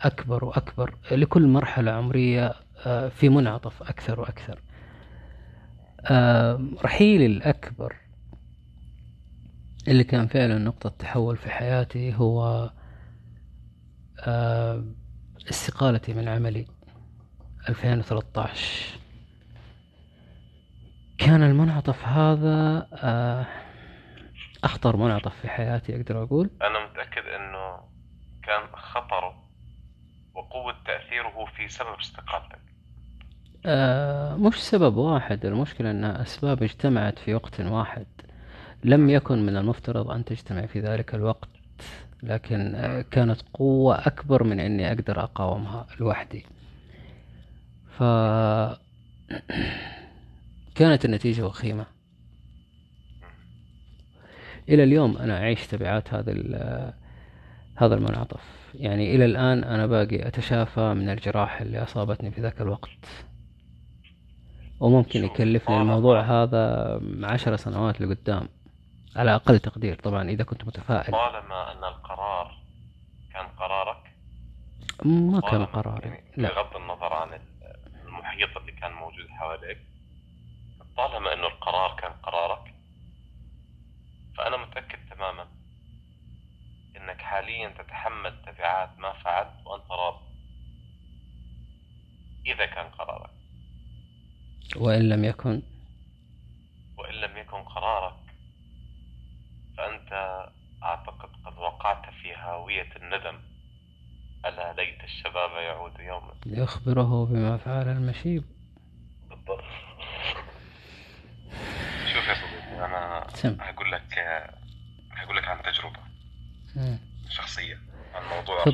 أكبر وأكبر. لكل مرحلة عمرية آه، في منعطف أكثر وأكثر. رحيلي الأكبر اللي كان فعلا نقطة تحول في حياتي هو استقالتي من عملي 2013 كان المنعطف هذا آه، أخطر منعطف في حياتي أقدر أقول. أنا متأكد إنه كان خطره وقوة تأثيره في سبب استقالتك. آه، مش سبب واحد المشكلة أن أسباب اجتمعت في وقت واحد. لم يكن من المفترض أن تجتمع في ذلك الوقت لكن آه، كانت قوة أكبر من أني أقدر أقاومها لوحدي. ف كانت النتيجة وخيمة. إلى اليوم أنا أعيش تبعات هذا هذا المنعطف. يعني إلى الآن أنا باقي أتشافى من الجراح اللي أصابتني في ذاك الوقت. وممكن يكلفني الموضوع هذا عشر سنوات لقدام. على أقل تقدير طبعا إذا كنت متفائل. طالما أن القرار كان قرارك. ما كان قراري يعني لا. بغض النظر عن المحيط اللي كان موجود حواليك. طالما انه القرار كان قرارك فأنا متأكد تماما إنك حاليا تتحمل تبعات ما فعلت وأنت راض إذا كان قرارك. وإن لم يكن. وإن لم يكن قرارك فأنت أعتقد قد وقعت في هاويه الندم. ألا ليت الشباب يعود يوما. يخبره بما فعل المشيب. بالضبط. أنا تم هقول لك هقول لك عن تجربة مم. شخصية. عن موضوع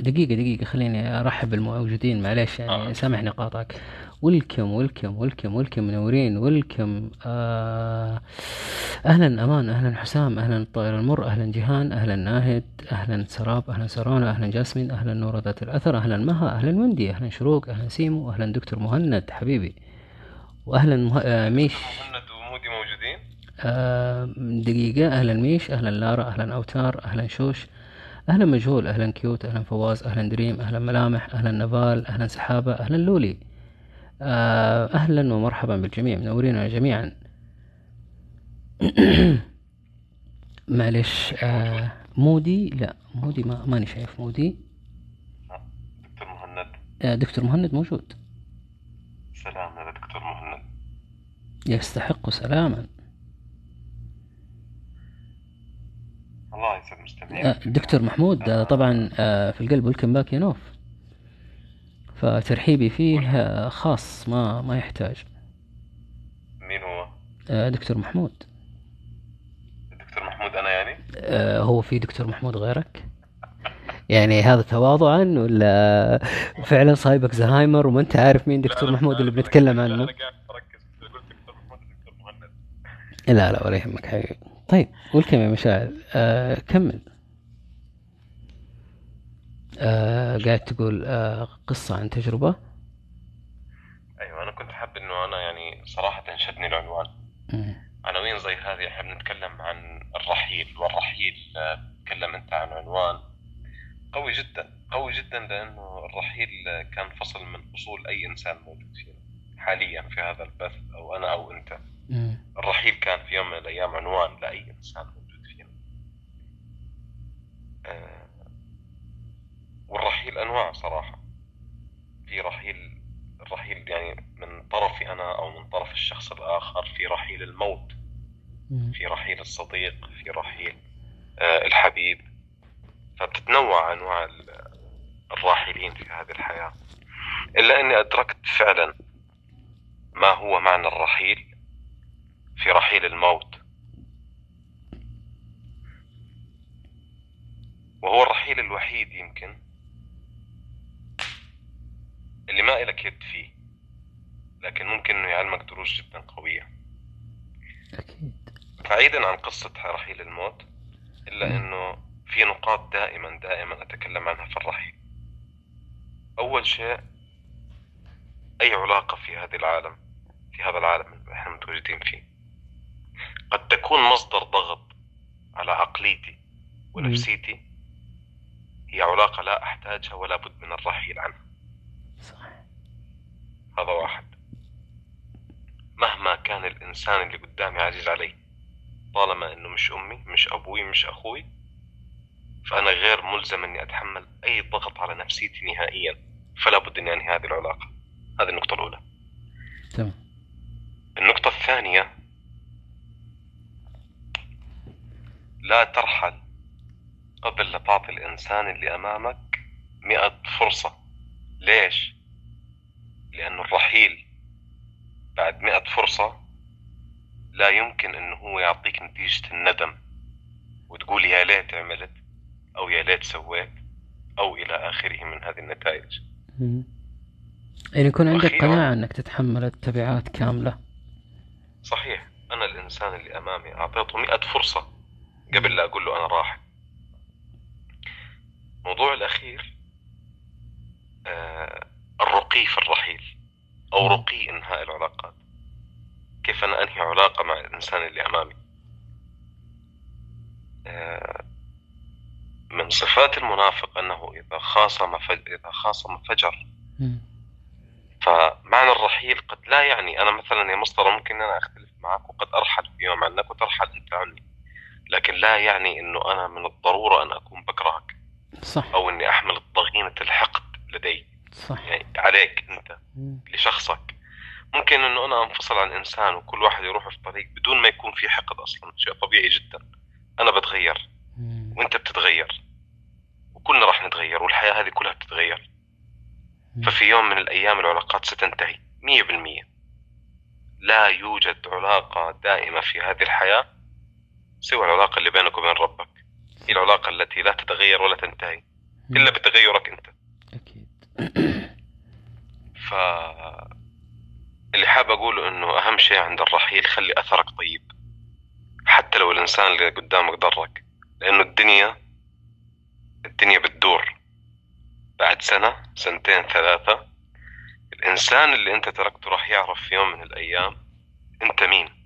دقيقة دقيقة خليني أرحب بالموجودين. معليش يعني آه. سامحني قاطعك. welcome welcome welcome welcome منورين. welcome آه أهلا أمان أهلا حسام أهلا الطائر المر أهلا جيهان أهلا ناهد أهلا سراب أهلا سرانا أهلا جاسمين أهلا نورة ذات الأثر أهلا مها أهلا وندي أهلا شروق أهلا سيمو أهلا دكتور مهند حبيبي. وأهلا مه... آه ميش. مهند دقيقة. أهلا ميش أهلا لارا أهلا أوتار أهلا شوش أهلا مجهول أهلا كيوت أهلا فواز أهلا دريم أهلا ملامح أهلا نفال أهلا سحابة أهلا لولي. آه، أهلا ومرحبا بالجميع منورين جميعا. معلش آه، مودي؟ لا مودي ما ماني شايف مودي. دكتور مهند. آه، دكتور مهند موجود. سلام يا دكتور مهند. يستحق سلاما. الله يسعد مستمعين آه، دكتور محمود آه، طبعا آه، في القلب welcome back يا نوف فترحيبي فيه خاص ما ما يحتاج. مين هو؟ دكتور محمود. الدكتور محمود أنا يعني؟ هو في دكتور محمود غيرك؟ يعني هذا تواضعا ولا فعلا صايبك زهايمر وما أنت عارف مين دكتور لا، محمود لا، اللي بنتكلم عنه؟ أنا قاعد بركز قلت دكتور محمود دكتور مهند. لا لا ولا يهمك حبيبي طيب والكم يا مشاعر آه كمل آه قاعد تقول آه قصة عن تجربة أيوة أنا كنت حاب إنه أنا يعني صراحة شدني العنوان. عناوين زي هذه إحنا بنتكلم عن الرحيل والرحيل آه، تكلم أنت عن عنوان قوي جدا قوي جدا لأنه الرحيل آه، كان فصل من فصول أي إنسان موجود فينا حاليا في هذا البث أو أنا أو أنت مم. الرحيل كان في يوم من الأيام عنوان لأي إنسان موجود فينا. آه، والرحيل أنواع صراحة. في رحيل الرحيل يعني من طرفي أنا أو من طرف الشخص الآخر في رحيل الموت مم. في رحيل الصديق في رحيل آه، الحبيب. فبتتنوع أنواع ال- الراحلين في هذه الحياة. إلا أني أدركت فعلا ما هو معنى الرحيل. في رحيل الموت. وهو الرحيل الوحيد يمكن اللي ما إلك يد فيه لكن ممكن إنه يعلمك دروس جدا قوية. أكيد. بعيدا عن قصة رحيل الموت إلا أنه في نقاط دائما دائما أتكلم عنها في الرحيل. أول شيء أي علاقة في هذا العالم في هذا العالم اللي إحنا متواجدين فيه؟ قد تكون مصدر ضغط على عقليتي ونفسيتي. هي علاقة لا أحتاجها ولا بد من الرحيل عنها. صح هذا واحد. مهما كان الإنسان اللي قدامي عزيز علي طالما إنه مش أمي مش أبوي مش أخوي فأنا غير ملزم إني أتحمل أي ضغط على نفسيتي نهائيا. فلا بد إني أنهي هذه العلاقة. هذه النقطة الأولى. تمام. النقطة الثانية لا ترحل قبل لا تعطي الإنسان اللي أمامك مئة فرصة. ليش؟ لأنه الرحيل بعد مئة فرصة لا يمكن أنه هو يعطيك نتيجة الندم وتقول يا ليت عملت أو يا ليت سويت أو إلى آخره من هذه النتائج. يعني يكون عندك قناعة أنك تتحمل التبعات كاملة. صحيح. أنا الإنسان اللي أمامي أعطيته مئة فرصة. قبل لا أقول له أنا راح. الموضوع الأخير آه الرقي في الرحيل أو رقي إنهاء العلاقات. كيف أنا أنهي علاقة مع الإنسان اللي أمامي؟ آه من صفات المنافق أنه إذا خاصم فج... إذا خاصم فجر. فمعنى الرحيل قد لا يعني أنا مثلا يا مسطرة ممكن أنا أختلف معك وقد أرحل في يوم عنك وترحل أنت عني. لكن لا يعني أنه أنا من الضرورة أن أكون بكرهك صح. أو أني أحمل ضغينة الحقد لدي. صح. يعني عليك مم. لشخصك. ممكن أنه أنا أنفصل عن إنسان وكل واحد يروح في طريق بدون ما يكون في حقد أصلا شيء طبيعي جدا. أنا بتغير. مم. وأنت بتتغير. وكلنا راح نتغير والحياة هذه كلها بتتغير. ففي يوم من الأيام العلاقات ستنتهي مية بالمية. لا يوجد علاقة دائمة في هذه الحياة سوى العلاقة اللي بينك وبين ربك. هي العلاقة التي لا تتغير ولا تنتهي. إلا بتغيرك أنت. أكيد. ف اللي حاب أقوله إنه أهم شيء عند الرحيل خلي أثرك طيب. حتى لو الإنسان اللي قدامك ضرك. لأنه الدنيا الدنيا بتدور. بعد سنة سنتين ثلاثة الإنسان اللي أنت تركته راح يعرف في يوم من الأيام أنت مين.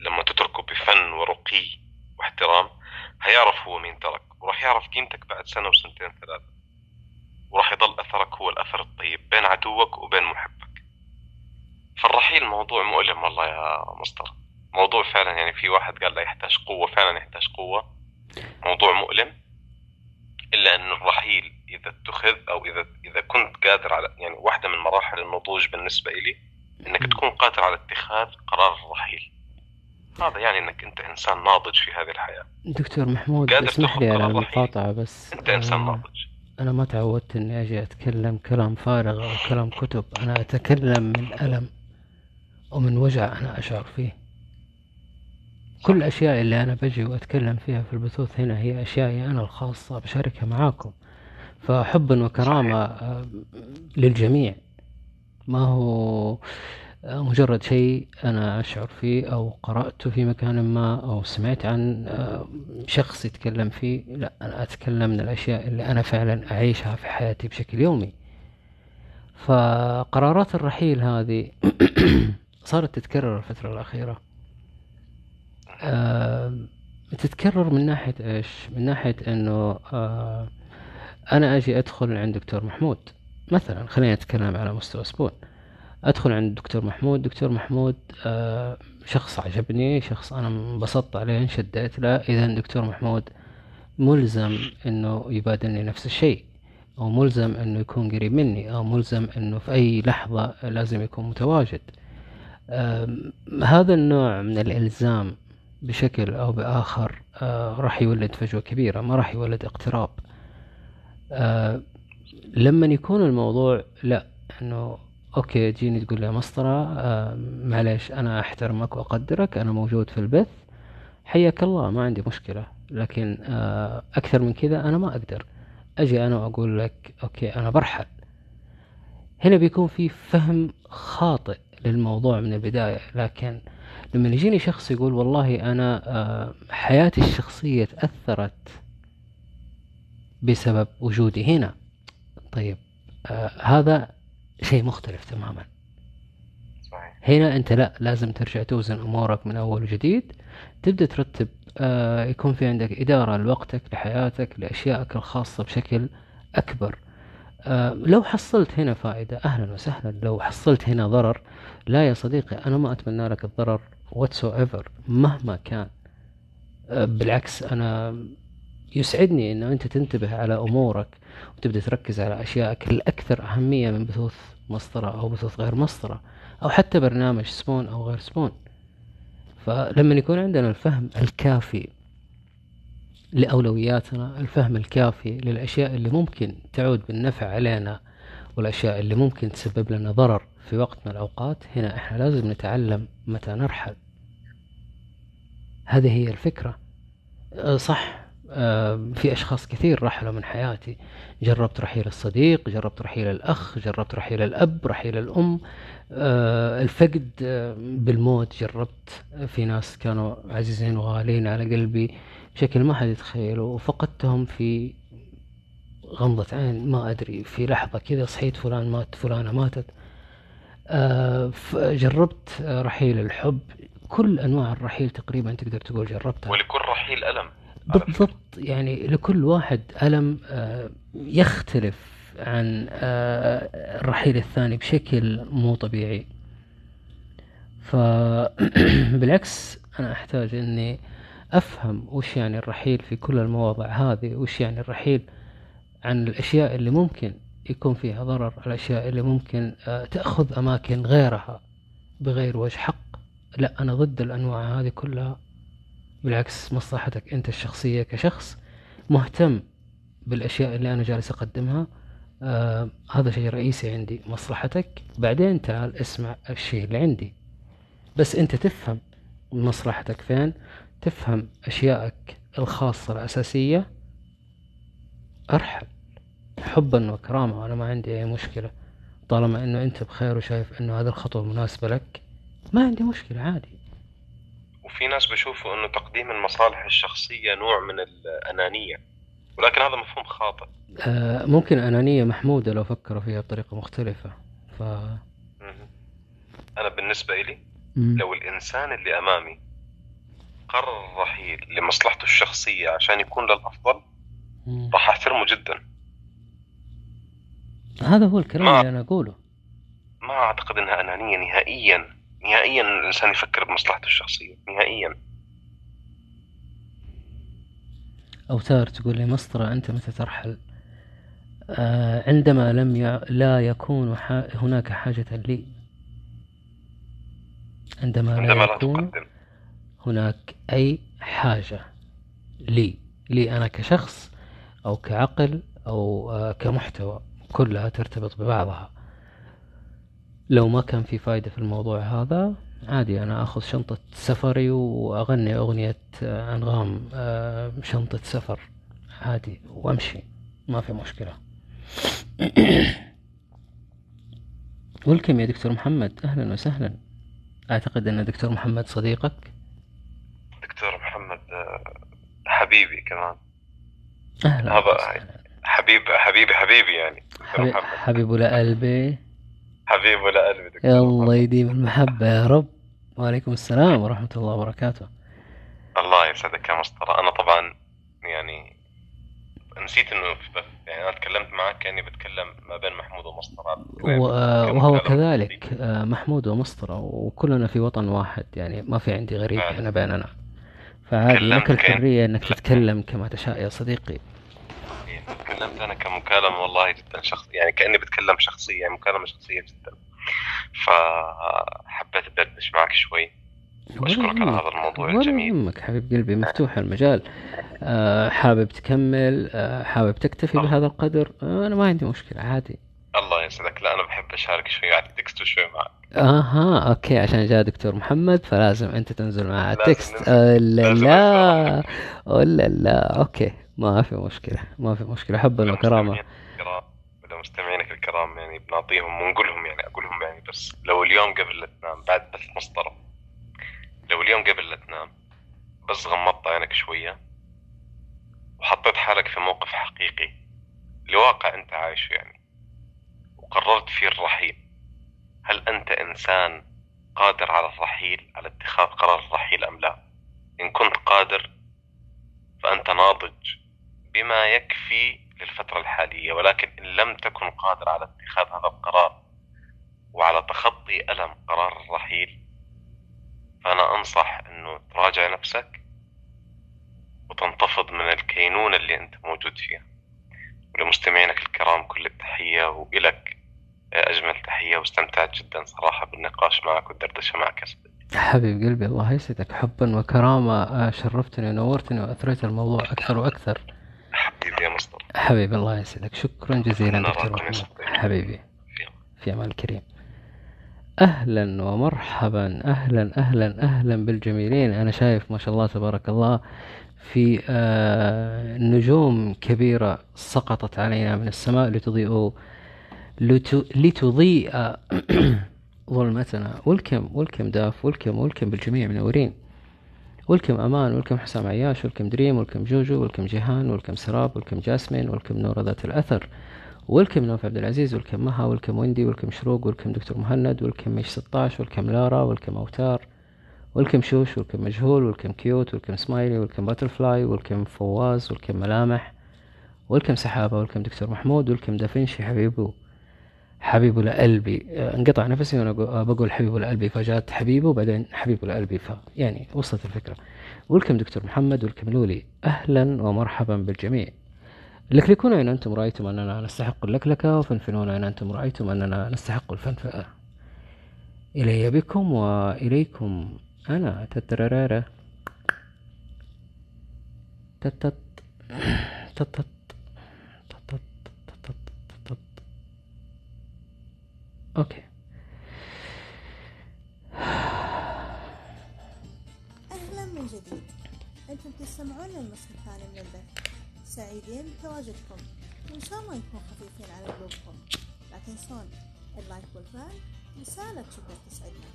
لما تتركه بفن ورقي واحترام هيعرف هو مين ترك وراح يعرف قيمتك بعد سنة وسنتين ثلاثة. وراح يضل أثرك هو الأثر الطيب بين عدوك وبين محبك. فالرحيل موضوع مؤلم والله يا مصطفى. موضوع فعلا يعني في واحد قال لا يحتاج قوة فعلا يحتاج قوة. موضوع مؤلم. إلا أن الرحيل إذا اتخذ أو إذا إذا كنت قادر على يعني واحدة من مراحل النضوج بالنسبة إلي إنك تكون قادر على اتخاذ قرار الرحيل. هذا يعني إنك أنت إنسان ناضج في هذه الحياة. دكتور محمود اسمح لي على. المقاطعة بس. أنت إنسان آه، ناضج. أنا ما تعودت إني أجي أتكلم كلام فارغ أو كلام كتب. أنا أتكلم من ألم ومن وجع أنا أشعر فيه. كل الأشياء اللي أنا بجي وأتكلم فيها في البثوث هنا هي أشيائي أنا الخاصة بشاركها معاكم. فحبا وكرامة آه، للجميع. ما هو مجرد شيء أنا أشعر فيه أو قرأته في مكان ما أو سمعت عن آه، شخص يتكلم فيه لا أنا أتكلم من الأشياء اللي أنا فعلا أعيشها في حياتي بشكل يومي. فقرارات الرحيل هذه صارت تتكرر الفترة الأخيرة. آه، تتكرر من ناحية إيش؟ من ناحية أنه آه، أنا أجي أدخل عند دكتور محمود مثلا خلينا نتكلم على مستوى سبون. أدخل عند دكتور محمود. دكتور محمود آه، شخص عجبني شخص أنا انبسطت عليه انشديت له. إذا دكتور محمود ملزم إنه يبادلني نفس الشيء أو ملزم إنه يكون قريب مني أو ملزم إنه في أي لحظة لازم يكون متواجد. هذا النوع من الإلزام بشكل أو بآخر آه، راح يولد فجوة كبيرة ما راح يولد اقتراب. آه، لما يكون الموضوع لا إنه أوكي تجيني تقول لي مسطرة آه، معليش أنا أحترمك وأقدرك أنا موجود في البث. حياك الله ما عندي مشكلة لكن آه، أكثر من كذا أنا ما أقدر. أجي أنا وأقول لك أوكي أنا برحل. هنا بيكون في فهم خاطئ للموضوع من البداية لكن لما يجيني شخص يقول والله أنا آه، حياتي الشخصية تأثرت بسبب وجودي هنا طيب آه، هذا شيء مختلف تماما. صحيح. هنا أنت لا لازم ترجع توزن أمورك من أول وجديد. تبدأ ترتب آه، يكون في عندك إدارة لوقتك لحياتك لأشيائك الخاصة بشكل أكبر. آه، لو حصلت هنا فائدة أهلا وسهلا. لو حصلت هنا ضرر لا يا صديقي أنا ما أتمنى لك الضرر whatsoever مهما كان. آه، بالعكس أنا يسعدني أنه أنت تنتبه على أمورك وتبدأ تركز على أشيائك الأكثر أهمية من بثوث مسطرة أو بثوث غير مسطرة أو حتى برنامج سبون أو غير سبون. فلما يكون عندنا الفهم الكافي لأولوياتنا الفهم الكافي للأشياء اللي ممكن تعود بالنفع علينا والأشياء اللي ممكن تسبب لنا ضرر في وقت من الأوقات هنا إحنا لازم نتعلم متى نرحل. هذه هي الفكرة. أه، صح. في أشخاص كثير رحلوا من حياتي. جربت رحيل الصديق جربت رحيل الأخ جربت رحيل الأب رحيل الأم. أه، الفقد أه، بالموت جربت. في ناس كانوا عزيزين وغاليين على قلبي بشكل ما حد يتخيله وفقدتهم في غمضة عين ما أدري في لحظة كذا صحيت فلان مات فلانة ماتت. آه، جربت آه، رحيل الحب. كل أنواع الرحيل تقريبا تقدر تقول جربتها. ولكل رحيل ألم. بالضبط. يعني لكل واحد ألم آه، يختلف عن آه، الرحيل الثاني بشكل مو طبيعي. فبالعكس أنا أحتاج أني أفهم وش يعني الرحيل في كل المواضع هذه وش يعني الرحيل عن الأشياء اللي ممكن يكون فيها ضرر الأشياء اللي ممكن آه، تأخذ أماكن غيرها بغير وجه حق. لا أنا ضد الأنواع هذه كلها. بالعكس مصلحتك أنت الشخصية كشخص مهتم بالأشياء اللي أنا جالس أقدمها. آه هذا شيء رئيسي عندي مصلحتك. بعدين تعال اسمع الشيء اللي عندي. بس أنت تفهم مصلحتك فين؟ تفهم أشيائك الخاصة الأساسية. أرحل. حبا وكرامة أنا ما عندي أي مشكلة. طالما أنه أنت بخير وشايف أنه هذه الخطوة مناسبة لك ما عندي مشكلة عادي. وفي ناس بيشوفوا إنه تقديم المصالح الشخصية نوع من الأنانية ولكن هذا مفهوم خاطئ آه ممكن أنانية محمودة لو فكروا فيها بطريقة مختلفة ف. أنا بالنسبة لي. لو الإنسان اللي أمامي قرر الرحيل لمصلحته الشخصية عشان يكون للأفضل. راح أحترمه جدا هذا هو الكلام ما- اللي أنا أقوله ما أعتقد إنها أنانية نهائيا نهائيا الإنسان يفكر بمصلحته الشخصية نهائيا. أوتار تقول لي مسطرة أنت متى ترحل؟ آه عندما لم ي... لا يكون ح... هناك حاجة لي. عندما, عندما لا لا يكون تقدم. هناك أي حاجة لي لي أنا كشخص أو كعقل أو آه كمحتوى كلها ترتبط ببعضها. لو ما كان في فايدة في الموضوع هذا عادي أنا أخذ شنطة سفري وأغني أغنية آه، أنغام آه، شنطة سفر. عادي وأمشي. ما في مشكلة. ولكم يا دكتور محمد. أهلا وسهلا. أعتقد أن دكتور محمد صديقك. دكتور محمد آه، حبيبي كمان. أهلا هذا حبيب حبيبي حبيبي يعني. حبيب, حبيب قلبي حبيب ولا قلبي دكتور. الله. يديم المحبة يا رب. وعليكم السلام ورحمة الله وبركاته. الله يسعدك يا مسطرة أنا طبعا يعني نسيت بث يعني أنا تكلمت معك كأني بتكلم ما بين محمود ومسطرة و- آه، وهو كذلك آه، محمود ومسطرة وكلنا في وطن واحد يعني ما في عندي غريب. هنا بيننا. فعادي لك الحرية إنك تتكلم كما تشاء يا صديقي. تكلمت أنا كمكالمة والله جدا شخص يعني كأني بتكلم شخصية يعني مكالمة شخصية جدا. فحبيت أدردش معك شوي. وأشكرك على هذا الموضوع الجميل. يهمك حبيب قلبي مفتوح المجال. آه، حابب تكمل آه، حابب تكتفي الله. بهذا القدر؟ آه، أنا ما عندي مشكلة عادي. الله يسعدك. لا أنا بحب أشارك شوي أعطي text شوي معك. أها okay عشان جاء دكتور محمد فلازم أنت تنزل معاه لازم text. ننزل. ولا لازم لا. ولا لا. okay. ما في مشكلة ما في مشكلة حبا وكرامة ولمستمعينك الكرام يعني بنعطيهم ونقولهم يعني أقولهم يعني بس لو اليوم قبل لا تنام بعد بث مسطرة. لو اليوم قبل لا تنام بس غمضت عينك شوية وحطيت حالك في موقف حقيقي لواقع أنت عايشه يعني وقررت فيه الرحيل هل أنت إنسان قادر على الرحيل على اتخاذ قرار الرحيل أم لا؟ إن كنت قادر فأنت ناضج بما يكفي للفترة الحالية ولكن إن لم تكن قادر على اتخاذ هذا القرار وعلى تخطي ألم قرار الرحيل فأنا أنصح أنه تراجع نفسك وتنتفض من الكينونة اللي أنت موجود فيها. ولمستمعينك الكرام كل التحية وإلك أجمل تحية واستمتعت جدا صراحة بالنقاش معك والدردشة معك حبيب قلبي الله يسعدك. حبا وكرامة آه، شرفتني ونورتني وأثريت الموضوع أكثر وأكثر. حبيبي يا مصطفى. حبيبي الله يسعدك. شكرا جزيلا دكتور محمد. حبيبي في أمان. الكريم أهلا ومرحبا. أهلا أهلا أهلا بالجميلين. أنا شايف ما شاء الله تبارك الله في آه، نجوم كبيرة سقطت علينا من السماء لتضيء لت- لتضيء ظلمتنا ولكم ولكم داف ولكم ولكم بالجميع منورين ولكم أمان ولكم حسام عياش ولكم دريم ولكم جوجو ولكم جيهان ولكم سراب ولكم جاسمين ولكم نورة ذات الأثر. welcome نوف عبد العزيز welcome مها welcome ويندي welcome شروق welcome دكتور مهند welcome ميش 16 welcome لارا welcome أوتار. welcome شوش welcome مجهول welcome كيوت welcome سمايلي welcome باترفلاي welcome فواز welcome ملامح. welcome سحابة welcome دكتور محمود welcome دافنشي حبيبو. حبيبه لقلبي آه، انقطع نفسي وأنا آه، بقول حبيبه لقلبي فجات حبيبه وبعدين حبيبه لقلبي ف يعني وصلت الفكرة. welcome دكتور محمد welcome لولي أهلا ومرحبا بالجميع. لكلكونا إن أنتم رأيتم أننا نستحق اللكلكة وفنفنونا إن أنتم رأيتم أننا نستحق الفنفئة إلي بكم وإليكم أنا. تترارارا تتت تتت أوكي أهلا من جديد. أنتم تستمعون للنصف الثاني من البث سعيدين بتواجدكم. وان شاء الله نكون خفيفين على قلوبكم. لا تنسون اللايك والفعل رسالة شكر تسعدنا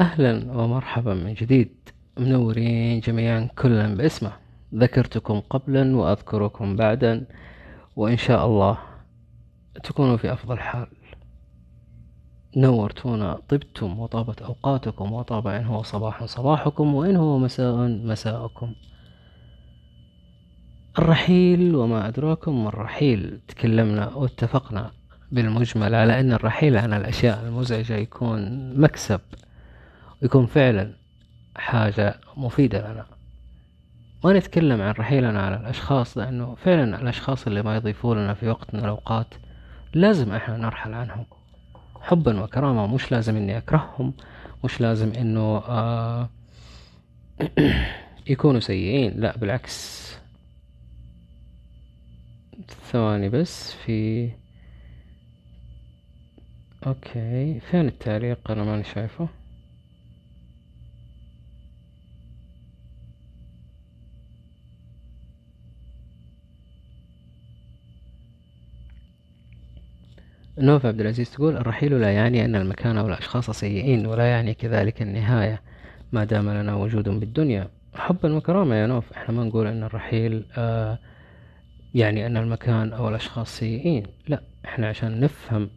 أهلا ومرحبا من جديد. منورين جميعا كلا باسمه. ذكرتكم قبلا وأذكركم بعدا وإن شاء الله تكونوا في أفضل حال. نورتونا طبتم وطابت أوقاتكم وطاب إن هو صباح صباحكم وإن هو مساء مساءكم. الرحيل وما أدراكم ما الرحيل. تكلمنا واتفقنا بالمجمل على أن الرحيل عن الأشياء المزعجة يكون مكسب. ويكون فعلا حاجة مفيدة لنا. ما نتكلم عن رحيلنا على الأشخاص لأنه فعلا الأشخاص اللي ما يضيفوا لنا في وقت من الأوقات لازم إحنا نرحل عنهم. حبا وكرامة مش لازم إني أكرههم مش لازم إنه آه يكونوا سيئين. لا بالعكس. ثواني بس في أوكي فين التعليق؟ أنا ماني شايفه. نوف عبد العزيز تقول الرحيل لا يعني أن المكان أو الأشخاص سيئين ولا يعني كذلك النهاية ما دام لنا وجود بالدنيا. حبا وكرامة يا نوف إحنا ما نقول أن الرحيل آه يعني أن المكان أو الأشخاص سيئين. لا إحنا عشان نفهم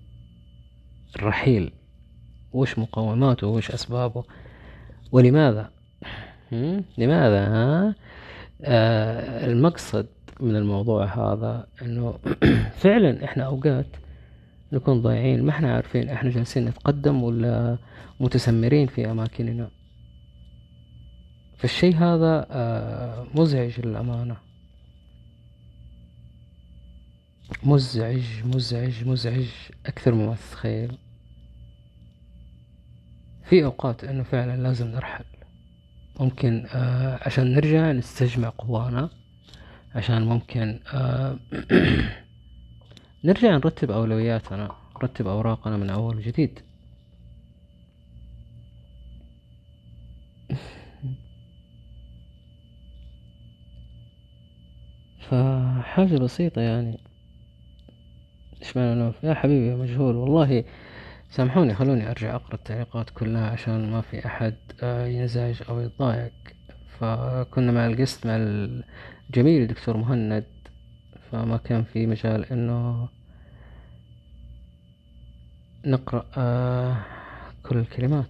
الرحيل وش مقوماته وش أسبابه ولماذا؟ لماذا؟ ها؟ آه المقصد من الموضوع هذا إنه فعلا إحنا أوقات نكون ضايعين. ما إحنا عارفين إحنا جالسين نتقدم ولا متسمرين في أماكننا. فالشيء هذا آه مزعج للأمانة. مزعج مزعج مزعج أكثر مما تتخيل. في أوقات إنه فعلا لازم نرحل. ممكن آه عشان نرجع نستجمع قوانا عشان ممكن آه نرجع نرتب أولوياتنا نرتب أوراقنا من أول وجديد. فحاجة بسيطة يعني. إيش معنى يا حبيبي مجهول؟ والله سامحوني خلوني أرجع أقرأ التعليقات كلها عشان ما في أحد آه، ينزعج أو يتضايق. فكنا مع القسط مع الجميل الدكتور مهند فما كان في مجال إنه نقرأ آه، كل الكلمات.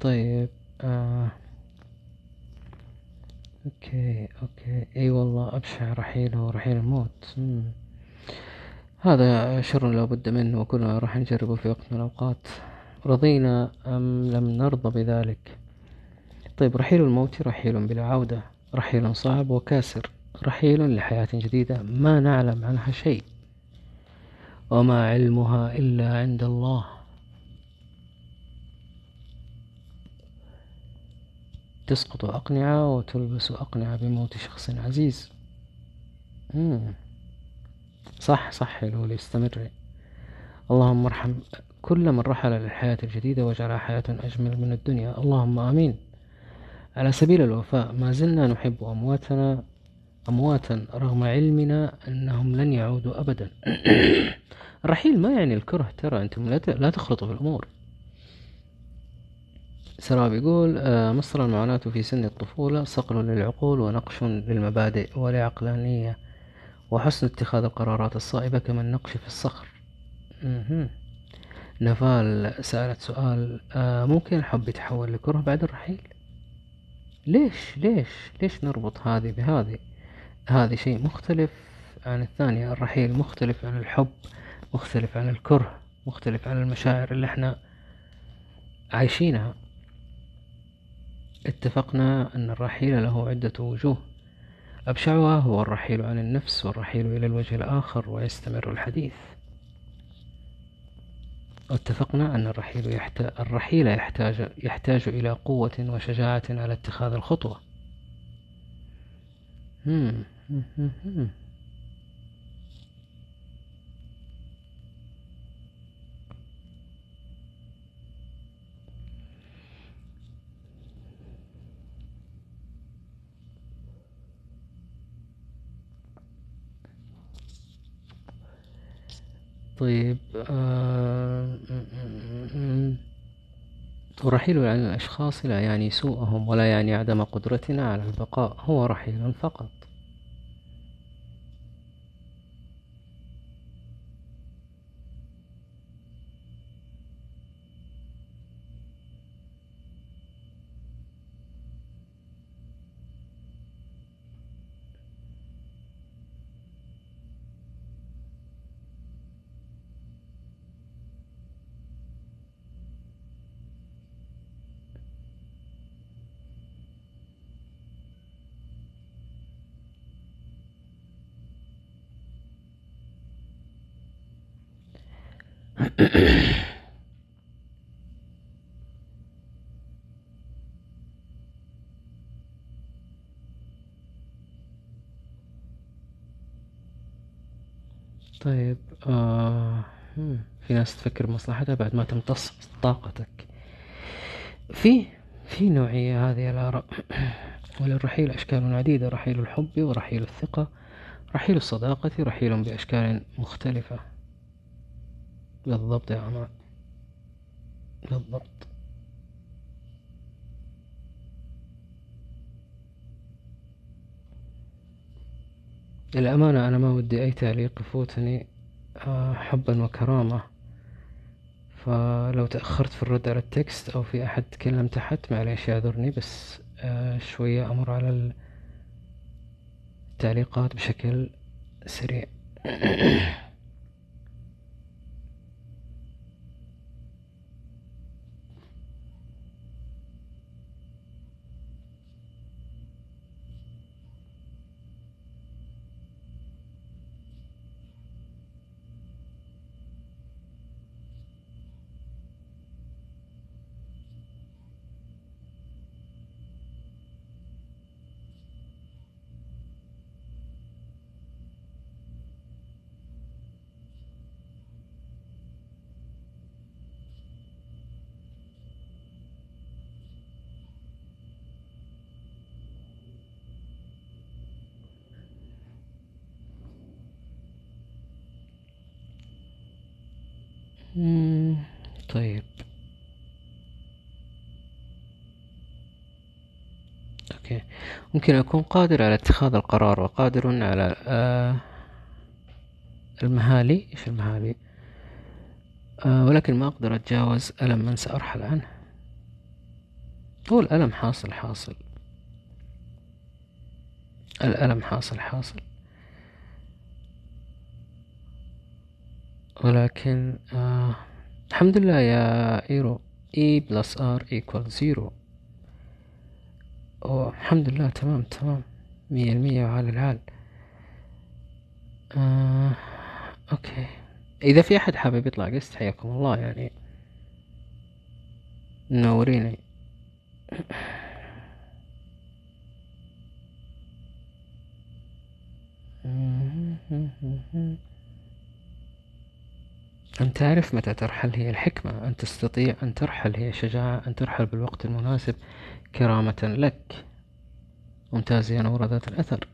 طيب آه okay okay. إي والله أبشع رحيله ورحيل الموت. مم. هذا شر لا بد منه وكلنا راح نجربه في وقت من الأوقات. رضينا أم لم نرضى بذلك؟ طيب رحيل الموت رحيل بلا عودة. رحيل صعب وكاسر رحيل لحياة جديدة ما نعلم عنها شيء. وما علمها إلا عند الله. تسقط أقنعة وتلبس أقنعة بموت شخص عزيز. مم. صح صح لولي استمري اللهم ارحم كل من رحل للحياة الجديدة واجعلها حياة أجمل من الدنيا. اللهم آمين. على سبيل الوفاء ما زلنا نحب أمواتنا أمواتا رغم علمنا أنهم لن يعودوا أبدا. الرحيل ما يعني الكره ترى أنتم لا تخلطوا في الأمور. سراب يقول آه، مصر المعاناة في سن الطفولة صقل للعقول ونقش للمبادئ والعقلانية وحسن اتخاذ القرارات الصائبة كما النقش في الصخر. نفال سألت سؤال آه، ممكن الحب يتحول لكره بعد الرحيل؟ ليش ليش ليش نربط هذه بهذه؟ هذه شيء مختلف عن الثانية. الرحيل مختلف عن الحب مختلف عن الكره مختلف عن المشاعر اللي إحنا عايشينها. اتفقنا أن الرحيل له عدة وجوه. أبشعها هو الرحيل عن النفس والرحيل إلى الوجه الآخر ويستمر الحديث. واتفقنا أن الرحيل يحتاج الرحيل يحتاج يحتاج إلى قوة وشجاعة على اتخاذ الخطوة. مم. طيب آه، ورحيل عن الأشخاص لا يعني سوءهم ولا يعني عدم قدرتنا على البقاء هو رحيل فقط. ناس تفكر بمصلحتها بعد ما تمتص طاقتك. في في نوعية هذه الآراء. وللرحيل أشكال عديدة رحيل الحب ورحيل الثقة رحيل الصداقة رحيل بأشكال مختلفة. بالضبط يا أمان بالضبط. للأمانة أنا ما ودي أي تعليق يفوتني آه، حبا وكرامة. فلو تأخرت في الرد على التكست أو في أحد تكلم تحت معليش يعذرني بس آه، شوية أمر على التعليقات بشكل سريع. ممكن أكون قادر على اتخاذ القرار وقادر على آه المهالي. إيش المهالي؟ آه ولكن ما أقدر أتجاوز ألم من سأرحل عنه. هو الألم حاصل حاصل. الألم حاصل حاصل. ولكن آه الحمد لله يا إيرو E plus R equal zero. الحمد لله تمام تمام مية المية وعلى العال آه أوكي. إذا في أحد حابب يطلع قست حياكم الله يعني. منوريني أن تعرف متى ترحل هي الحكمة أن تستطيع أن ترحل هي شجاعة أن ترحل بالوقت المناسب. كرامة لك. ممتاز يا نور ذات الأثر.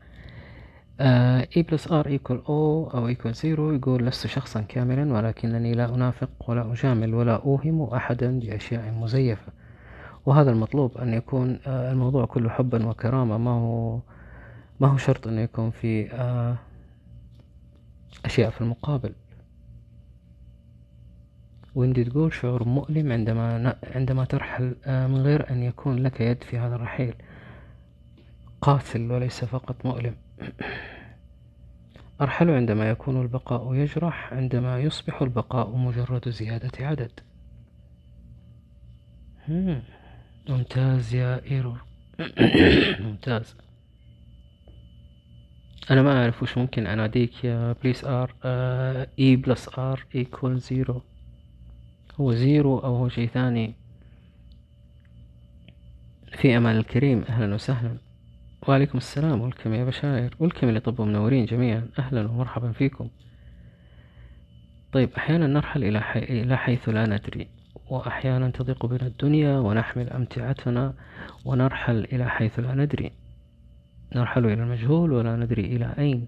E plus R equal O أو equal zero يقول لست شخصا كاملا ولكنني لا أنافق ولا أجامل ولا أوهم أحدا بأشياء مزيفة. وهذا المطلوب أن يكون آه الموضوع كله حبا وكرامة. ما هو ما هو شرط أن يكون في آه أشياء في المقابل؟ ويندي تقول شعور مؤلم عندما عندما ترحل آه، من غير أن يكون لك يد في هذا الرحيل. قاتل وليس فقط مؤلم. أرحل عندما يكون البقاء يجرح عندما يصبح البقاء مجرد زيادة عدد. مم. ممتاز يا إيرو. ممتاز. أنا ما أعرف وش ممكن أناديك يا please R A plus R equal zero هو zero أو هو شيء ثاني. في أمان الكريم أهلا وسهلا. وعليكم السلام welcome يا بشاير؟ welcome اللي طبوا منورين جميعا. أهلا ومرحبا فيكم. طيب أحيانا نرحل إلى, حي... إلى حيث لا ندري. وأحيانا تضيق بنا الدنيا ونحمل أمتعتنا ونرحل إلى حيث لا ندري. نرحل إلى المجهول ولا ندري إلى أين.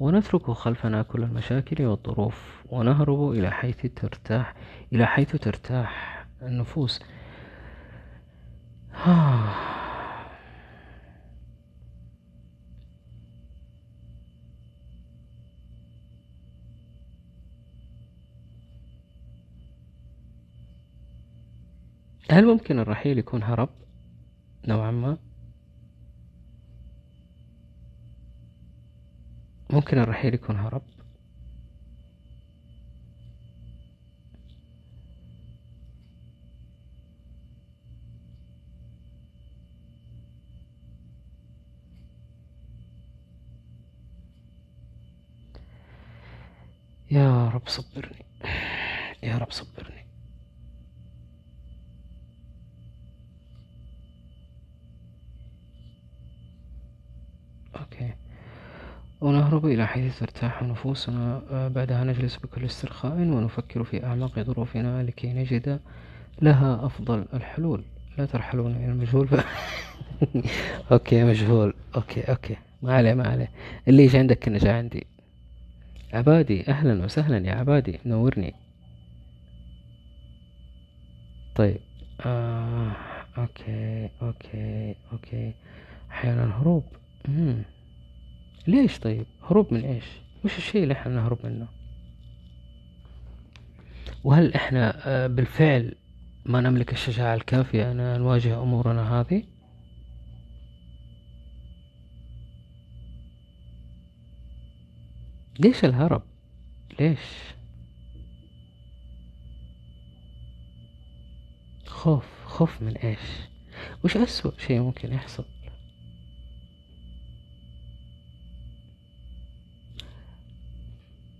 ونترك خلفنا كل المشاكل والظروف ونهرب إلى حيث ترتاح إلى حيث ترتاح النفوس. هل ممكن الرحيل يكون هرب؟ نوعا ما. ممكن الرحيل يكون هرب. يا رب صبرني. يا رب صبرني. okay. ونهرب إلى حيث ترتاح نفوسنا آه، بعدها نجلس بكل استرخاء ونفكر في أعماق ظروفنا لكي نجد لها أفضل الحلول. لا ترحلون إلى المجهول ف... okay مجهول. okay okay. ما عليه ما عليه. اللي يجي عندك كنا عندي. عبادي أهلا وسهلا يا عبادي. نورني. طيب. آه okay okay okay. أحيانا هروب. مم. ليش طيب؟ هروب من إيش؟ وش الشيء اللي إحنا نهرب منه؟ وهل إحنا آه، بالفعل ما نملك الشجاعة الكافية أن نواجه أمورنا هذه؟ ليش الهرب؟ ليش؟ خوف خوف من إيش؟ وش أسوأ شيء ممكن يحصل؟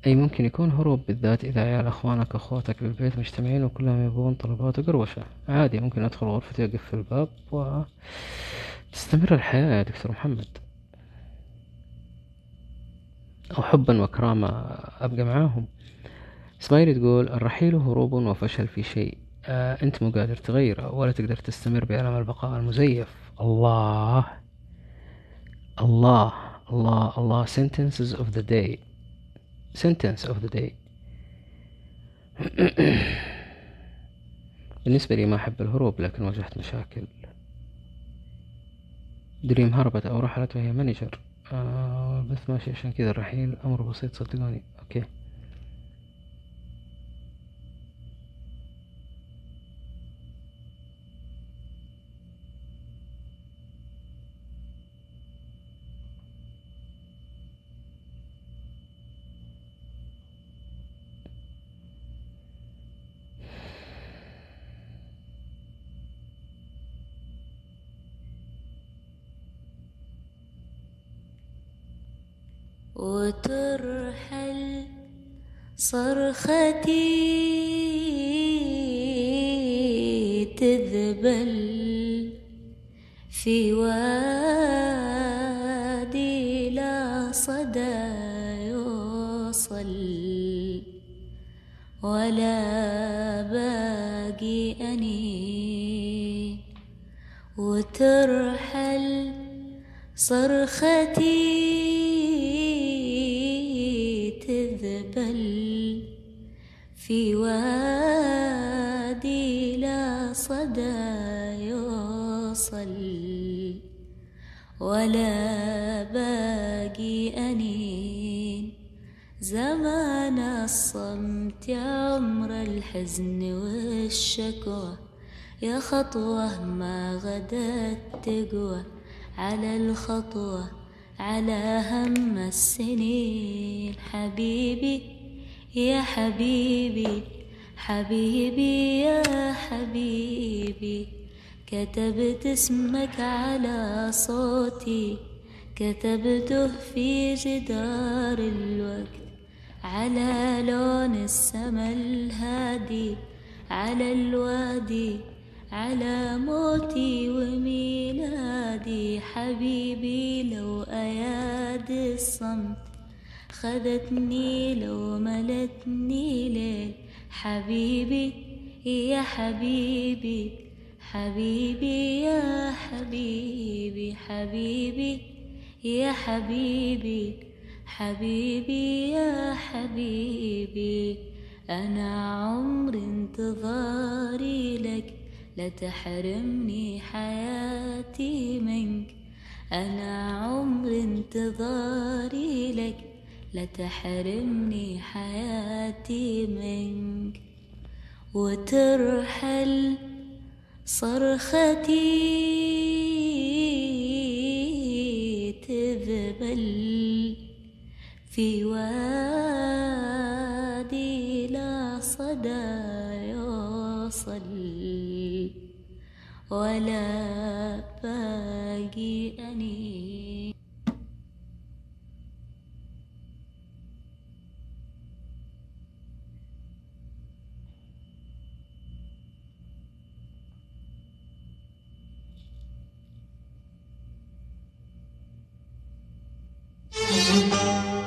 أي ممكن يكون هروب بالذات إذا عيال أخوانك أخواتك بالبيت مجتمعين وكلهم يبغون طلبات وقروشة عادي ممكن أدخل غرفتي أقفل الباب وتستمر الحياة يا دكتور محمد. أو حبا وكرامة أبقى معاهم. إسماعيل تقول الرحيل هروب وفشل في شيء. آه أنت مو قادر تغيره ولا تقدر تستمر بألم البقاء المزيف. الله. الله. الله. الله. Sentences of the day. Sentence of the day. بالنسبة لي ما أحب الهروب لكن واجهت مشاكل. دريم هربت أو رحلت وهي manager آه بس ماشي عشان كذا الرحيل أمر بسيط صدقوني. okay. تقوى على الخطوة على هم السنين. حبيبي يا حبيبي حبيبي يا حبيبي كتبت اسمك على صوتي كتبته في جدار الوقت على لون السما الهادي على الوادي. على موتي وميلادي حبيبي لو أياد الصمت. خذتني لو ملتني ليل. حبيبي يا حبيبي حبيبي يا حبيبي حبيبي يا حبيبي حبيبي يا حبيبي. أنا عمر انتظاري لك لا تحرمني حياتي منك. أنا عمر انتظاري لك. لا تحرمني حياتي منك. وترحل صرختي تذبل في وادي ولا باقي أني. وترحل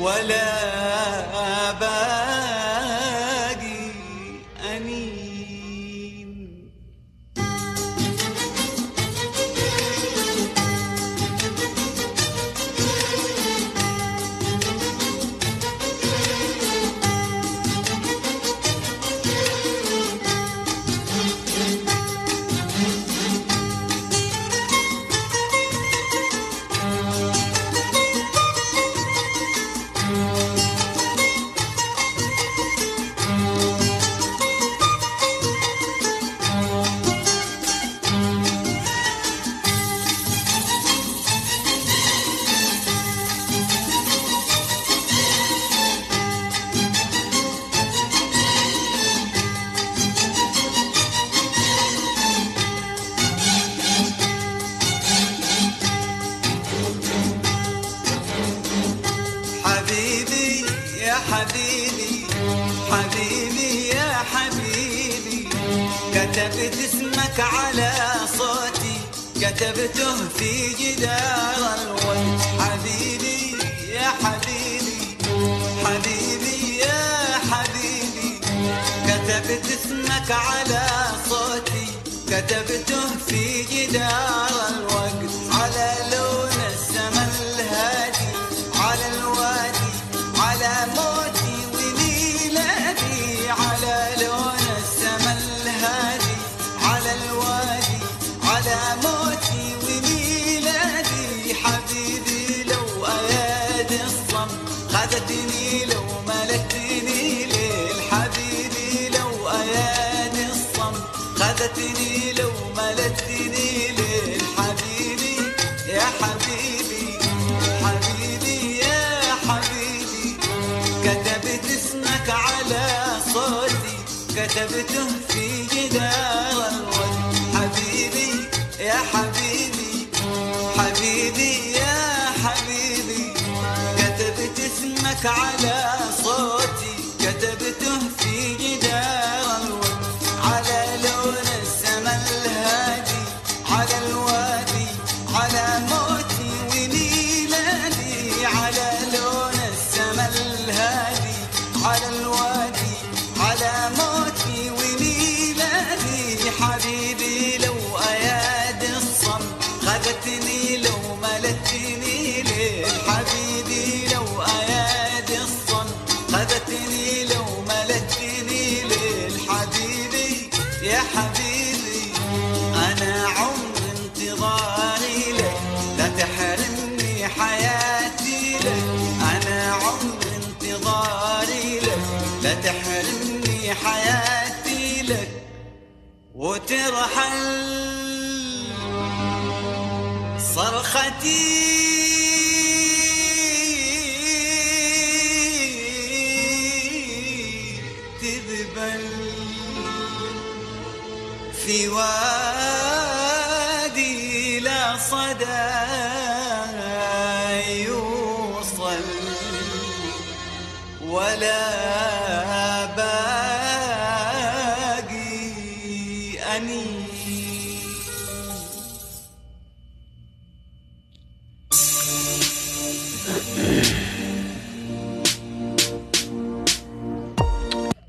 ولا بال كتبته في جدار حبيبي يا حبيبي حبيبي يا حبيبي كتبت اسمك على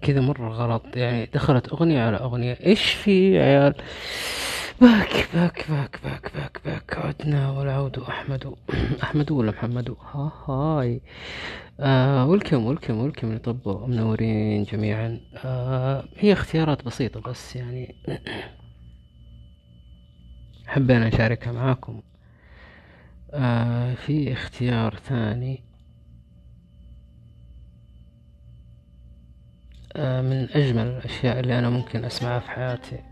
كذا مرة غلط. يعني دخلت أغنية على أغنية. إيش في يا عيال؟ back back back back back back. عدنا والعود أحمد أحمد ولا محمد؟ ها hi. آه welcome welcome welcome لطبوا منورين جميعا. آه هي اختيارات بسيطة بس يعني. حبينا نشاركها معاكم. آه في اختيار ثاني. آه، من أجمل الأشياء اللي أنا ممكن أسمعها في حياتي.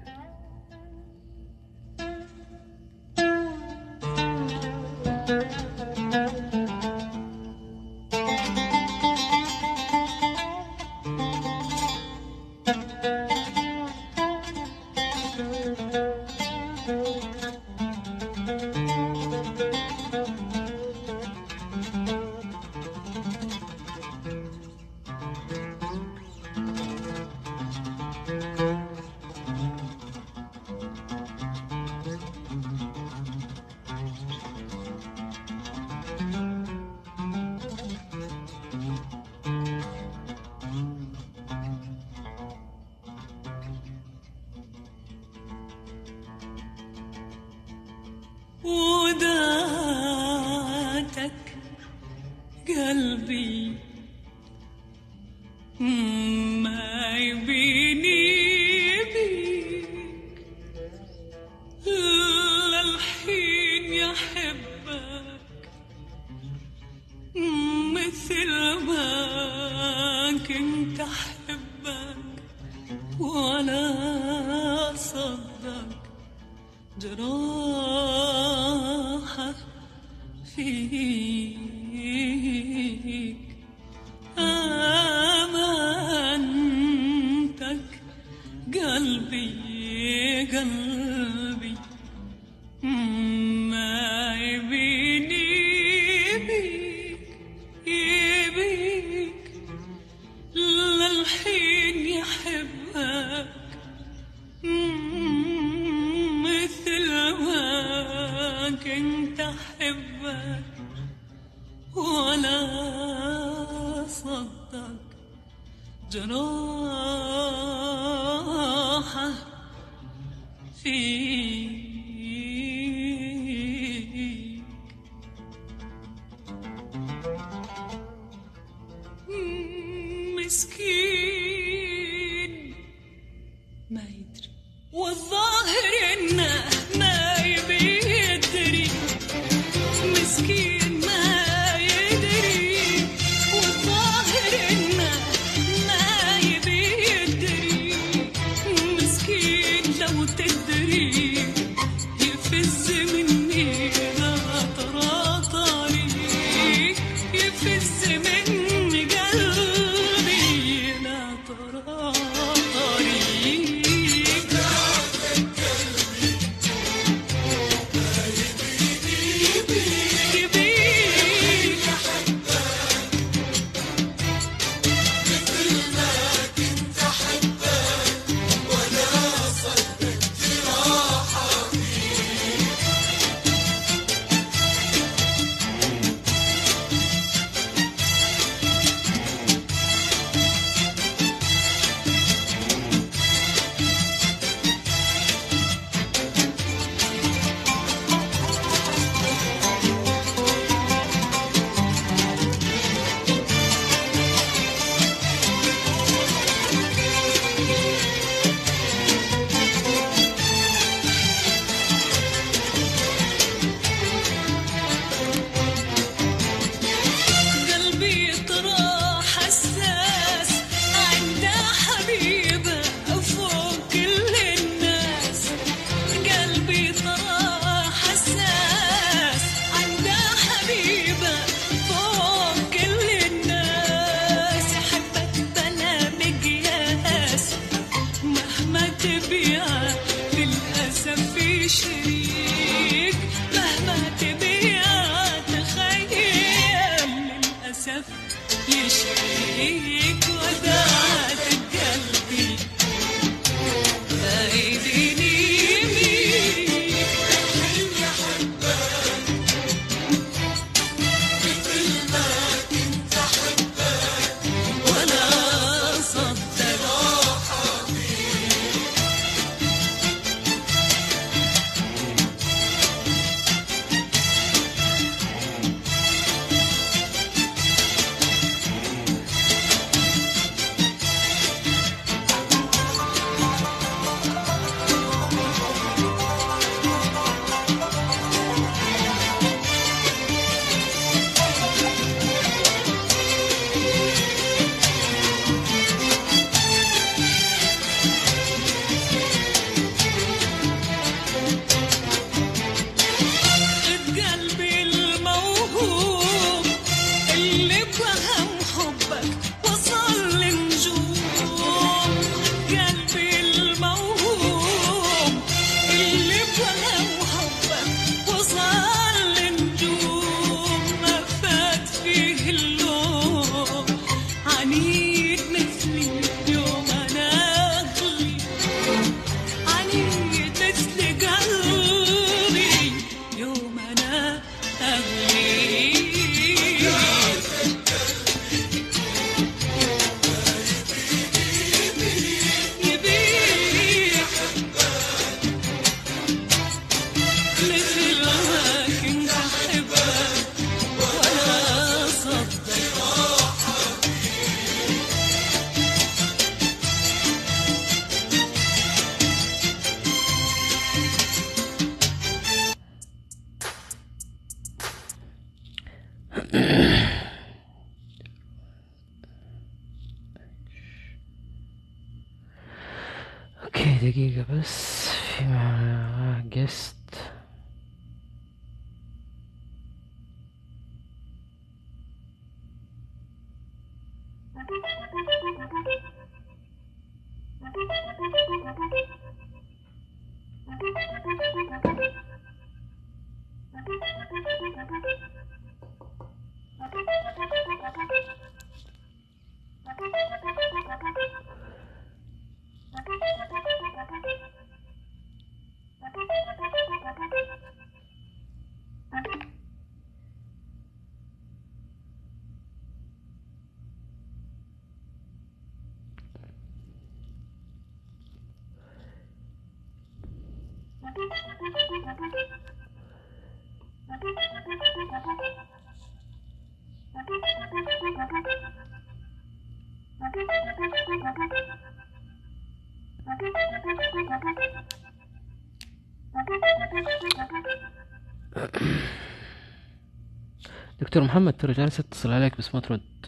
دكتور محمد ترى جالس اتصل عليك بس ما ترد.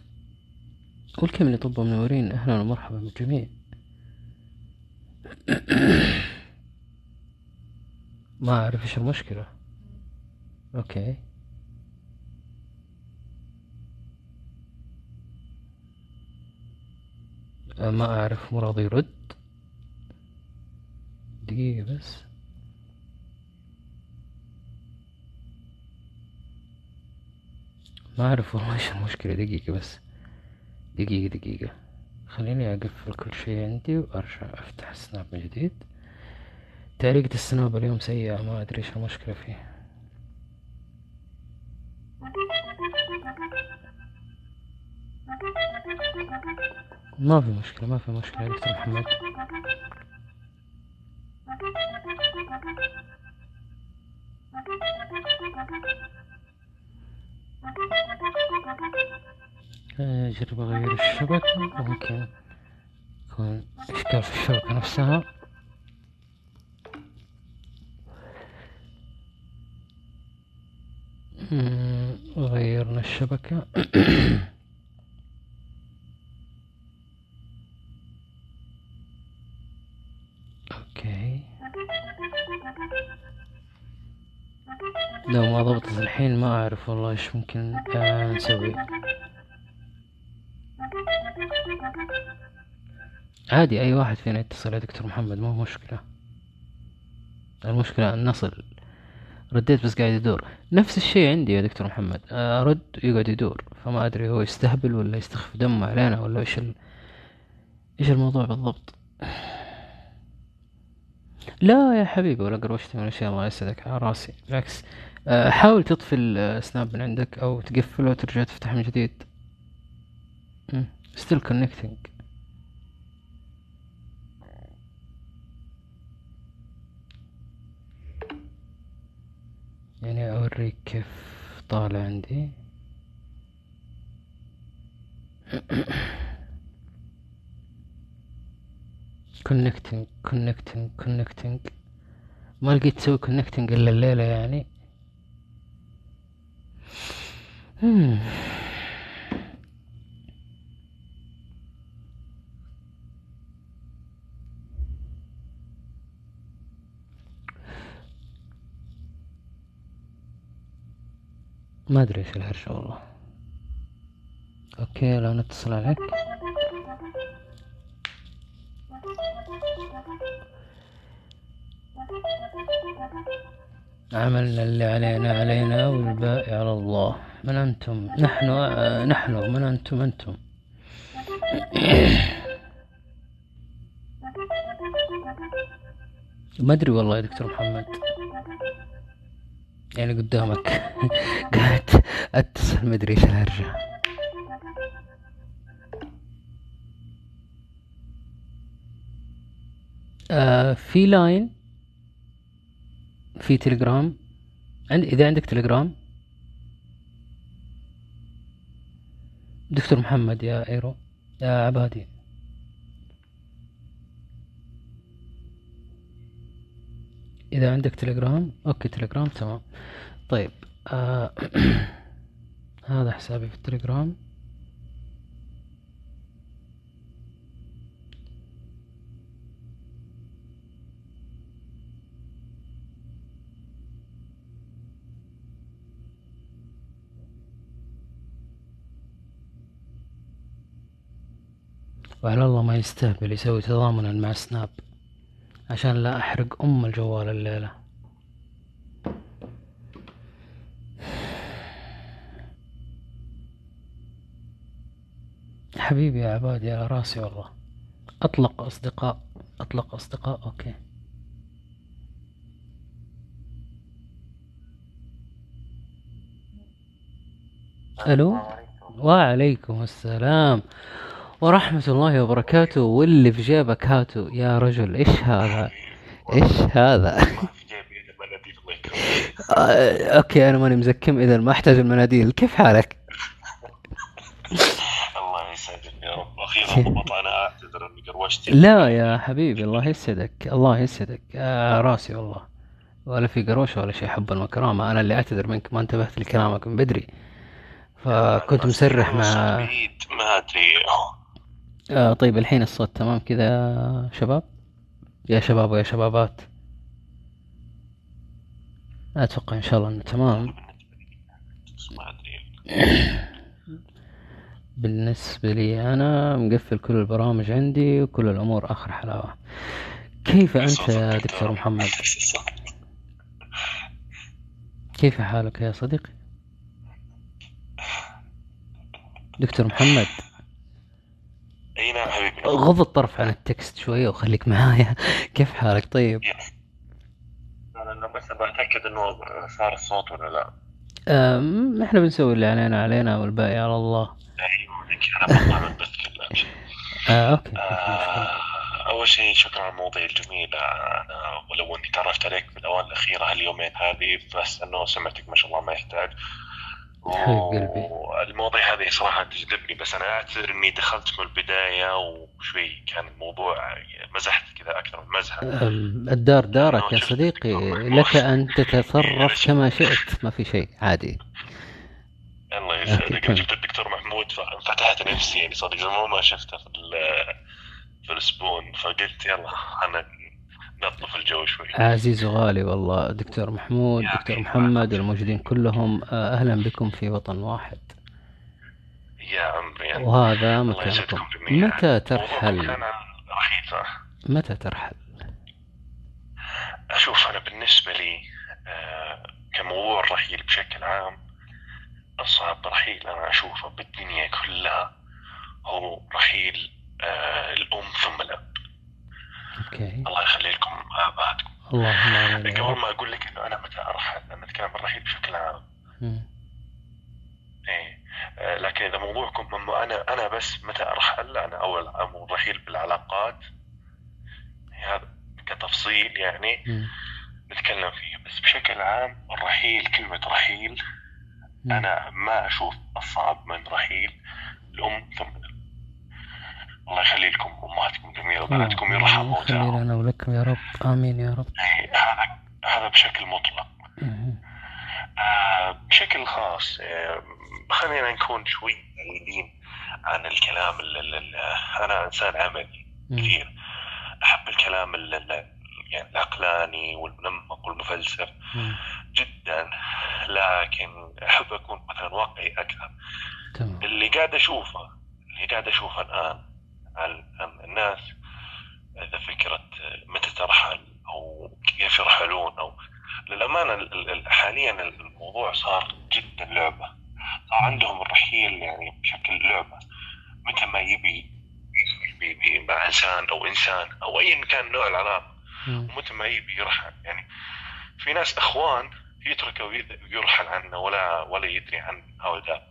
قول كم اللي طب منورين. أهلا ومرحبا بالجميع. ما أعرف إيش المشكلة. أوكي. أه، ما أعرف مو راضي يرد. دقيقة بس. ما أعرف والله إيش المشكلة. دقيقة بس. دقيقة دقيقة. خليني أقفل كل شيء عندي وأرجع أفتح السناب من جديد. تعليقة السناب اليوم سيئة ما أدري إيش المشكلة فيه ما في مشكلة ما في مشكلة دكتور محمد. أجرب أغير الشبكة ممكن يكون إشكال في الشبكة نفسها مم، غيرنا الشبكة. أوكي. لو ما ضبطت الحين ما أعرف والله إيش ممكن آه نسوي. عادي أي واحد فينا يتصل يا دكتور محمد ما هو مشكلة. المشكلة أن نصل. رديت بس قاعد يدور. نفس الشيء عندي يا دكتور محمد. أرد يقعد يدور. فما أدري هو يستهبل ولا يستخف دمه علينا ولا إيش ال... إيش الموضوع بالضبط. لا يا حبيبي ولا قروشتي من الاشياء الله يسعدك على راسي. بالعكس. آه، حاول تطفي السناب من عندك أو تقفله وترجع تفتح من جديد. مم. still يعني أوريك كيف طالع عندي. Connecting connecting connecting. ما لقيت تسوي connecting إلا الليلة يعني. ما أدري إيش الهرجة والله. أوكي الان اتصل عليك. عملنا اللي علينا علينا والباقي على الله. من أنتم؟ نحن آه، نحن. من أنتم؟ أنتم. ما أدري والله يا دكتور محمد. يعني قدامك. قاعد أتصل ما أدري إيش الهرجة آه في لاين في تليجرام عند إذا عندك تليجرام دكتور محمد يا أيرو. يا عبادي. إذا عندك تليجرام أوكي تليجرام تمام. طيب آه هذا حسابي في التليجرام. وعلى الله ما يستهبل يسوي تضامنا مع سناب. عشان لا أحرق أم الجوال الليلة. حبيبي يا عبادي على راسي والله. أطلق أصدقاء أطلق أصدقاء أوكي. ألو؟ وعليكم السلام. ورحمة الله وبركاته. واللي في جيبك هاتو. يا رجل إيش هذا؟ إيش هذا؟ آه، أوكي أنا ماني مزكم. إذا ما أحتاج المناديل. كيف حالك؟ الله يسعدك يا رب. أخيرا ضبط أنا اعتذر إني قروشت لا يا حبيبي الله يسعدك. الله يسعدك. آه راسي والله. ولا في قروشة ولا شيء حب المكرمة أنا اللي أعتذر منك. ما انتبهت لكلامك من بدري. فكنت مسرح مع ما أدري. آه طيب الحين الصوت تمام كذا يا شباب؟ يا شباب ويا شبابات. أتوقع إن شاء الله إنه تمام. بالنسبة لي أنا مقفل كل البرامج عندي وكل الأمور آخر حلاوة. كيف أنت يا دكتور محمد؟ كيف حالك يا صديقي؟ دكتور محمد؟ إي نعم حبيبي. غض الطرف عن ال text شوية وخليك معايا. كيف حالك؟ طيب. أنا بس بتاكد إنه صار الصوت ولا لا. أم، إحنا بنسوي اللي علينا علينا والباقي على الله. أنا بطلع من آه okay. آه، أول شيء شكرا على المواضيع الجميلة. أنا ولو إني تعرفت عليك في الأوان الأخيرة هاليومين هذه بس إنه سمعتك ما شاء الله ما يحتاج. المواضيع هذه صراحة تجذبني بس أنا أعتذر إني دخلت من البداية وشوي كان الموضوع مزحت كذا أكثر من مزحة. الدار دارك يا صديقي. لك أن تتصرف كما شئت. ما في شيء عادي. الله يسعدك. جبت الدكتور محمود ففتحت نفسي يعني صدق زمان ما شفته في في السبون فقلت يلا أنا نطلف الجو شوي. عزيز وغالي والله دكتور محمود دكتور. محمد الموجودين كلهم آه، أهلا بكم في وطن واحد. يا عمري. وهذا مكانكم متى ترحل؟ متى ترحل؟ أشوف أنا بالنسبة لي آه، كموضوع الرحيل بشكل عام أصعب رحيل أنا أشوفه بالدنيا كلها هو رحيل آه، الأم ثم الأب. أوكي. الله يخلي لكم آبائكم اللهم آمين يا قبل ما أقول لك إنه أنا متى أرحل أنا أتكلم عن الرحيل بشكل عام. إيه. آه، لكن إذا موضوعكم إنه أنا أنا بس متى أرحل أنا أول أمر الرحيل بالعلاقات. هذا كتفصيل يعني. نتكلم فيه. بس بشكل عام الرحيل كلمة رحيل مم. أنا ما أشوف أصعب من رحيل الأم ثم الله يخلي لكم أمهاتكم جميلة وبناتكم يرحم اللهم خلي موتاهم لنا ولكم يا رب. آمين يا رب. إيه، هذا هذا بشكل مطلق. آه، بشكل خاص آه، خلينا نكون شوي بعيدين عن الكلام ال- ال- ال- أنا إنسان عملي. كثير. أحب الكلام ال- ال- يعني العقلاني والمنمق والمفلسف مم. جدا لكن أحب أكون مثلا واقعي أكثر. تمام. اللي قاعد أشوفه اللي قاعد أشوفه الآن عن الناس إذا فكرة متى ترحل أو كيف يرحلون ال- ال- حاليا الموضوع صار جدا لعبة. صار عندهم الرحيل يعني بشكل لعبة. متى ما يبي مع إنسان أو إنسان أو أيا كان نوع العلاقة مم. ومتى ما يبي يرحل. يعني في ناس إخوان يتركه ويرحل عنه ولا ولا يدري عن هؤلاء.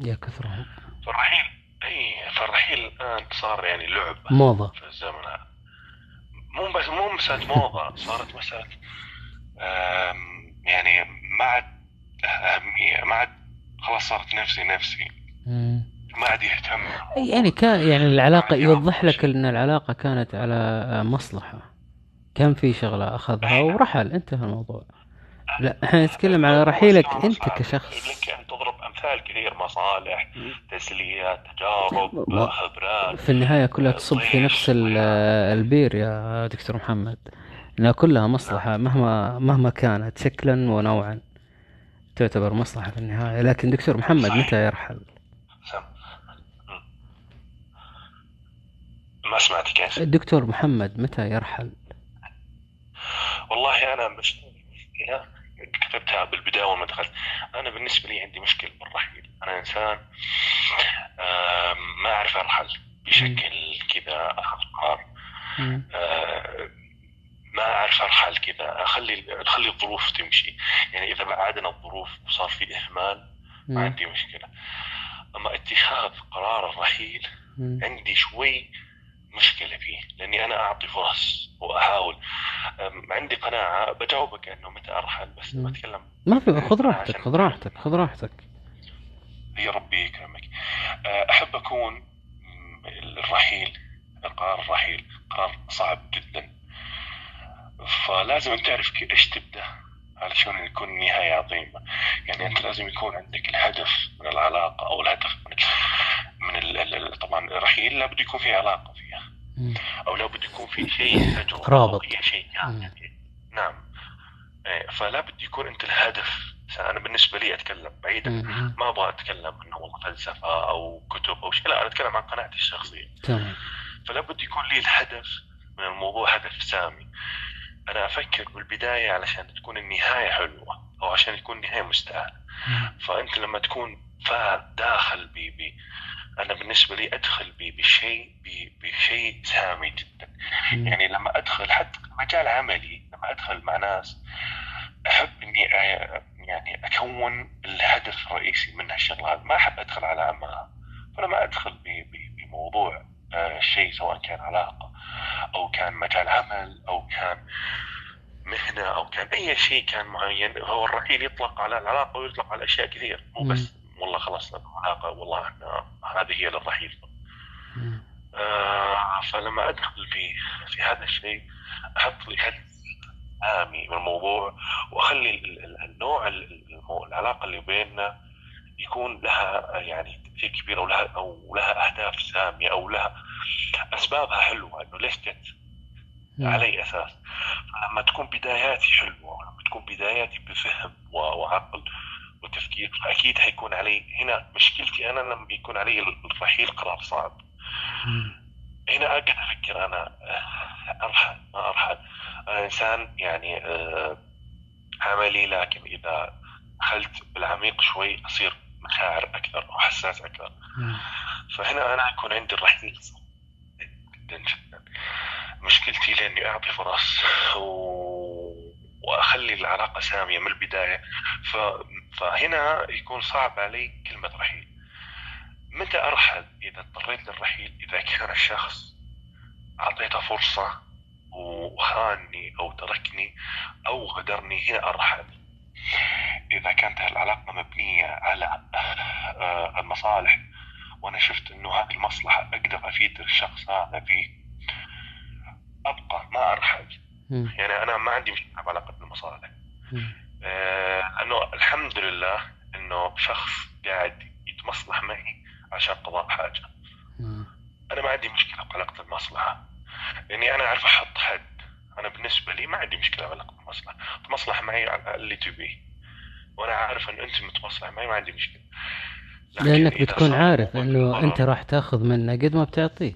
يا كثرهم فالرحيل إي فالرحيل الآن صار يعني لعبه موضة. في الزمن. هذا مو بس مو مسألة موضة صارت آم، يعني ما عاد أهمية ما عاد خلاص صارت نفسي نفسي. ما عاد يهتم. يعني كان يعني العلاقة يوضح لك إن العلاقة كانت على مصلحة. كان في شغلة أخذها ورحل انتهى الموضوع. لا إحنا نتكلم على رحيلك أنت كشخص. لك أن تضرب أمثال كثير مصالح تسليات تجارب خبرات في النهاية كلها تصب في نفس ال- البير يا دكتور محمد. إنها كلها مصلحة مهما مهما كانت شكلا ونوعا تعتبر مصلحة في النهاية. لكن دكتور محمد متى يرحل؟ ما سمعت كيف الدكتور محمد متى يرحل؟ والله أنا مش كتبتها بالبداية اول ما دخلت. أنا بالنسبة لي عندي مشكلة بالرحيل. أنا إنسان ما أعرف أرحل. بشكل كذا اخذ قرار ما أعرف أرحل كذا. أخلي اخلي الظروف تمشي. يعني إذا بعدنا الظروف وصار في إهمال ما. عندي مشكلة. أما اتخاذ قرار الرحيل. عندي شوي مشكلة فيه لأني أنا أعطي فرص وأحاول. عندي قناعة بجاوبك أنه متى أرحل بس مم. بتكلم ما في خذ راحتك خذ راحتك خذ راحتك. يا ربي يكرمك. أه، أحب أكون الرحيل قرار الرحيل قرار صعب جدا. فلازم تعرف إيش تبدا علشان يكون النهايه عظيمة. يعني أنت لازم يكون عندك الهدف من العلاقة أو الهدف من من ال- طبعا الرحيل لابد يكون في علاقة فيها. أو لابد يكون في شيء تجربه رابط. أو شيء يعني. نعم. إيه، فلا بد يكون أنت الهدف. أنا بالنسبة لي أتكلم بعيدا. ما أبغى أتكلم إنه والله فلسفة أو كتب أو شيء. لا أنا أتكلم عن قناعتي الشخصية. تمام. فلا بد يكون لي الهدف من الموضوع هدف سامي. أنا أفكر بالبداية علشان تكون النهاية حلوة أو عشان يكون النهاية مستاهلة. فأنت لما تكون فا داخل ب ب أنا بالنسبة لي أدخل بشيء بشيء سامي جدا. يعني لما أدخل حتى مجال عملي لما أدخل مع ناس أحب إني يعني أكون الهدف الرئيسي من هالشغله هذه ما أحب أدخل على عمها فلما أدخل بموضوع آه، شيء سواء كان علاقة أو كان مجال عمل أو كان مهنة أو كان أي شيء كان معين هو الرحيل يطلق على العلاقة ويطلق على أشياء كثير مو. بس والله خلاص لنا علاقة والله إحنا هذه هي للرحيل. آه فلما أدخل في في هذا الشيء أحط لي هدف سامي من الموضوع وأخلي ال- ال- النوع العلاقة اللي بيننا يكون لها يعني تاثير كبير أو لها أو لها أهداف سامية أو لها أسبابها حلوة إنه ليش جت. على اي أساس لما تكون بداياتي حلوة ولما تكون بداياتي بفهم وعقل وتفكير فاكيد حيكون علي هنا مشكلتي أنا لما يكون علي الرحيل قرار صعب. هنا اقعد أفكر أنا آه، أرحل ما أرحل أنا إنسان يعني آه، عملي لكن إذا دخلت بالعميق شوي أصير مشاعر أكثر أو حساس أكثر. فهنا أنا يكون عندي الرحيل صعب جدا جدا. مشكلتي لأني أعطي فرص و... وأخلي العلاقة سامية من البداية. ف... فهنا يكون صعب علي كلمة رحيل. متى أرحل إذا اضطريت للرحيل؟ إذا كان الشخص أعطيته فرصة وخانني أو تركني أو غدرني هنا أرحل. إذا كانت العلاقة مبنية على آه، المصالح وأنا شفت انه هذه المصلحة أقدر افيد الشخص هذا فيه ابقى ما ارحل. يعني أنا ما عندي مشكلة بعلاقه المصالح. آه، انه الحمد لله إنه شخص قاعد يتمصلح معي عشان قضاء حاجة. أنا ما عندي مشكلة بعلاقه المصلحة. لأني أنا أعرف أحط حد. أنا بالنسبة لي ما عندي مشكلة بعلاقه المصلحة. تمصلح معي على اللي تبيه. وأنا عارف ان أنت متصلح معي ما عندي مشكلة. لأنك إذا بتكون عارف إنه أنت راح تأخذ منه قد ما بتعطيه.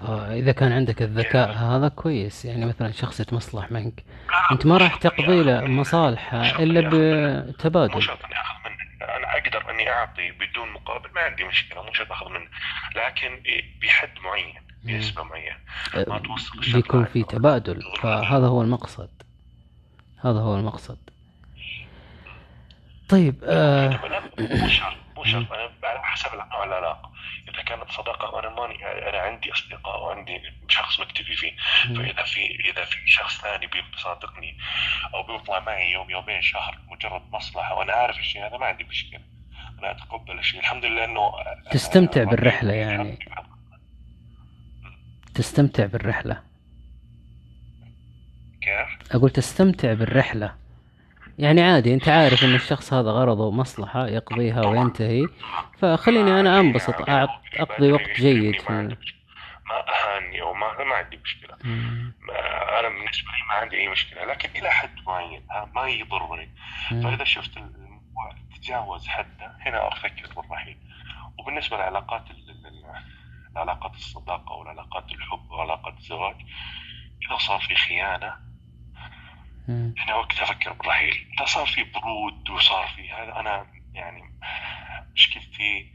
فإذا كان عندك الذكاء هذا كويس. يعني مثلا شخص يتمصلح منك. أنت ما راح تقضي له مصالحه إلا مو بتبادل. شرط إني أخذ منه أنا أقدر إني أعطي بدون مقابل. ما عندي مشكلة. مو شرط أخذ منه لكن بحد معين بنسبة معينة. ما توصل بيكون في تبادل. فهذا هو المقصد. هذا هو المقصد. طيب آه لا مو شرط أنا على حسب العلاقة. إذا كانت صداقة وأنا ماني أنا عندي أصدقاء وعندي شخص مكتفي فيه. فإذا في إذا في شخص ثاني بيصادقني أو بيطلع معي يوم يومين شهر مجرد مصلحة وأنا عارف الشيء هذا ما عندي مشكلة. أنا أتقبل الشيء. الحمد لله إنه تستمتع بالرحلة يعني. تستمتع بالرحلة. كيف؟ أقول تستمتع بالرحلة. يعني عادي أنت عارف إن الشخص هذا غرضه مصلحة يقضيها وينتهي فخليني أنا أنبسط أقضي وقت جيد مشكلة. ما أهاني أو ما ما عندي مشكلة مم. أنا بالنسبة لي ما عندي أي مشكلة لكن إلى حد معين ما يضرني. فإذا شفت الموضوع تجاوز حده هنا أفكر بالرحيل وبالنسبة للعلاقات ال- ال- ال- علاقات الصداقة والعلاقات الحب وعلاقات الزواج إذا صار في خيانة مم. هنا وقت أفكر بالرحيل صار في برود وصار في هذا أنا يعني مشكلتي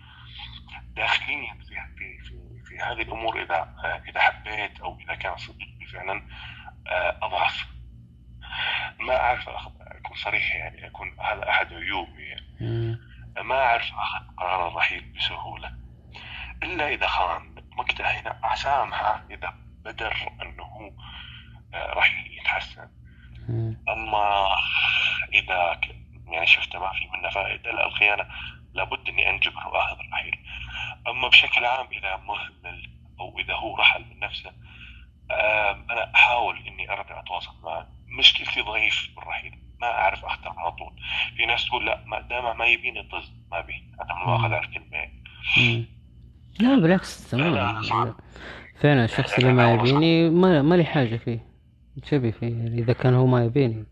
داخليا في في في, في هذه الأمور. إذا إذا حبيت أو إذا كان صديقي فعلا آه، أضعف. ما أعرف أخذ أكون صريح يعني أكون هذا أحد عيوبي يعني. ما أعرف أخذ قرار الرحيل بسهولة. إلا إذا خان وقتها هنا أسامحه إذا بدر هو آه، راح يتحسن. إذا ك- يعني شفت ما في منه فائدة لا الخيانة لابد إني أنجبر وآخذ الرحيل أما بشكل عام إذا مهمل أو إذا هو رحل من نفسه آم، أنا أحاول إني أرجع أتواصل معه مشكلتي ضعيف بالرحيل. ما أعرف أختار على طول. في ناس تقول لا ما دام ما يبيني طز ما بي أنا ما أخذ على الكلمة مم. لا بالعكس صعب. فعلا الشخص اللي ما يبيني ما, ما لي حاجة فيه. شبي فيه إذا كان هو ما يبيني.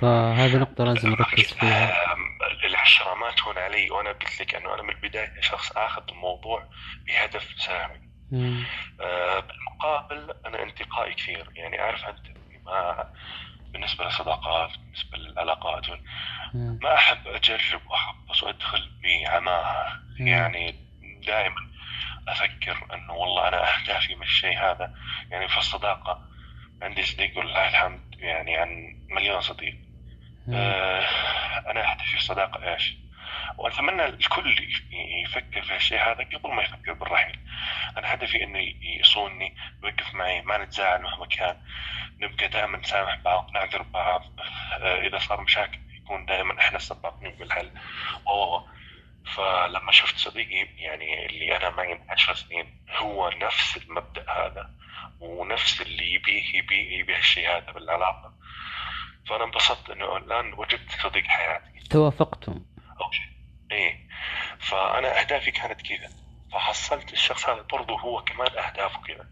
فهذه نقطة لازم نركز فيها. آم، العشرة ما تهون علي. وأنا قلت لك أنه أنا من البداية شخص آخذ الموضوع بهدف سامي. آه، بالمقابل أنا انتقائي كثير. يعني أعرف أنت ما بالنسبة للصداقات بالنسبة للعلاقات. ما أحب أجرب وأحبس وأدخل بعماها. يعني دائما أفكر أنه والله أنا اهدافي من الشيء هذا. يعني في الصداقة عندي صديق ولله الحمد يعني عن مليون صديق. آه، أنا هدفي في الصداقه إيش؟ وأتمنى الكل يفكر في الشيء هذا قبل ما يفكر بالرحيل. أنا هدفي إنه يصونني يوقف معي ما نتزاعل مهما كان نبقى دائما نسامح بعض نعذر بعض آه، إذا صار مشاكل يكون دائما إحنا السباقين بالحل و فلما شفت صديقي يعني اللي أنا معي من عشر سنين هو نفس المبدأ هذا ونفس اللي يبيه يبيه يبيه الشيء هذا بالعلاقه فأنا انبسطت إنه الآن وجدت صديق حياتي. توافقتم. أو شيء. إيه. فأنا أهدافي كانت كذا. فحصلت الشخص هذا برضه هو كمان أهدافه كذا.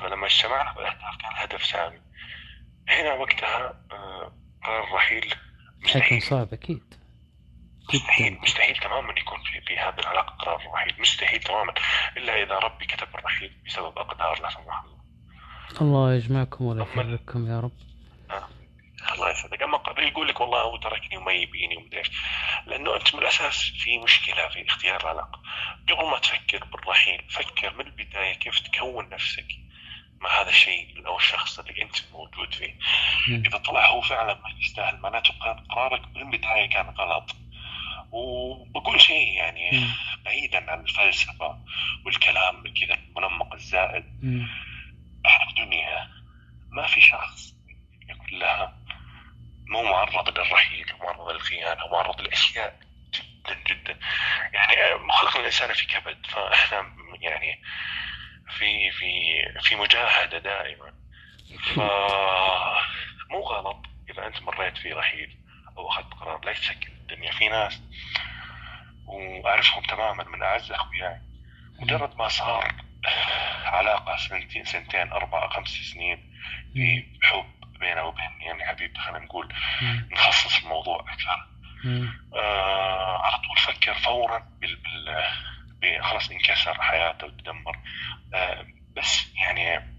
فلما اجتمعنا بالأهداف كان هدف سامي. هنا وقتها آه، قرار الرحيل حيكون مستحيل صعب أكيد. مستحيل مستحيل تماما يكون في في هذه العلاقه قرار الرحيل مستحيل تماما. إلا إذا ربي كتب الرحيل بسبب أقدار لا سمح الله. الله يجمعكم ولا يفرقكم يا رب. الله يسعدك. أما قبل يقول لك والله هو تركني وما يبيني ومدري إيش. لأنه أنت من الأساس في مشكلة في اختيار العلاقه قبل ما تفكر بالرحيل فكر من البداية كيف تكون نفسك مع هذا الشيء أو الشخص اللي أنت موجود فيه. إذا طلع هو فعلا ما يستاهل معناته قرارك من البداية كان غلط. وبقول شيء يعني. بعيدا عن الفلسفة والكلام كذا المنمق الزائد. إحنا في دنيا ما في شخص كلها مو معرض للرحيل ومعرض للخيانة ومعرض لأشياء جدا جدا يعني خلق الإنسان في كبد فإحنا يعني في في في مجاهدة دائما ف مو غلط إذا أنت مريت في رحيل أو أخذت قرار لا تسكر الدنيا. في ناس وأعرفهم تماما من أعز أخوياي. مجرد ما صار علاقة سنتين سنتين أربعة خمس سنين في حب بينه وبين يعني حبيبتي خلينا نقول. نخصص الموضوع أكثر. آه على طول فكر فورا بال, بال خلاص انكسر حياته وتدمر. آه بس يعني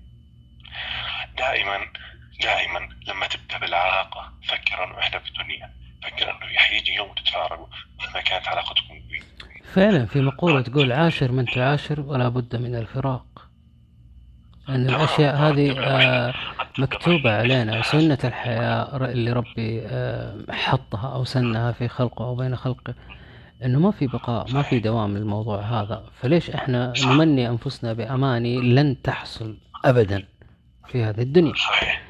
دائما دائما لما تبدأ بالعلاقة فكر أنه إحنا في الدنيا فكر أنه حيجي يوم تتفارقوا مهما كانت علاقتكم فعلا في مقولة تقول عاشر من تعاشر ولا بد من الفراق. أن الأشياء هذه آه، مكتوبة علينا سنة الحياة اللي ربي آه، حطها أو سنها في خلقه أو بين خلقه أنه ما في بقاء ما في دوام للموضوع هذا. فليش إحنا نمني أنفسنا بأماني لن تحصل أبدا في هذه الدنيا؟ صحيح.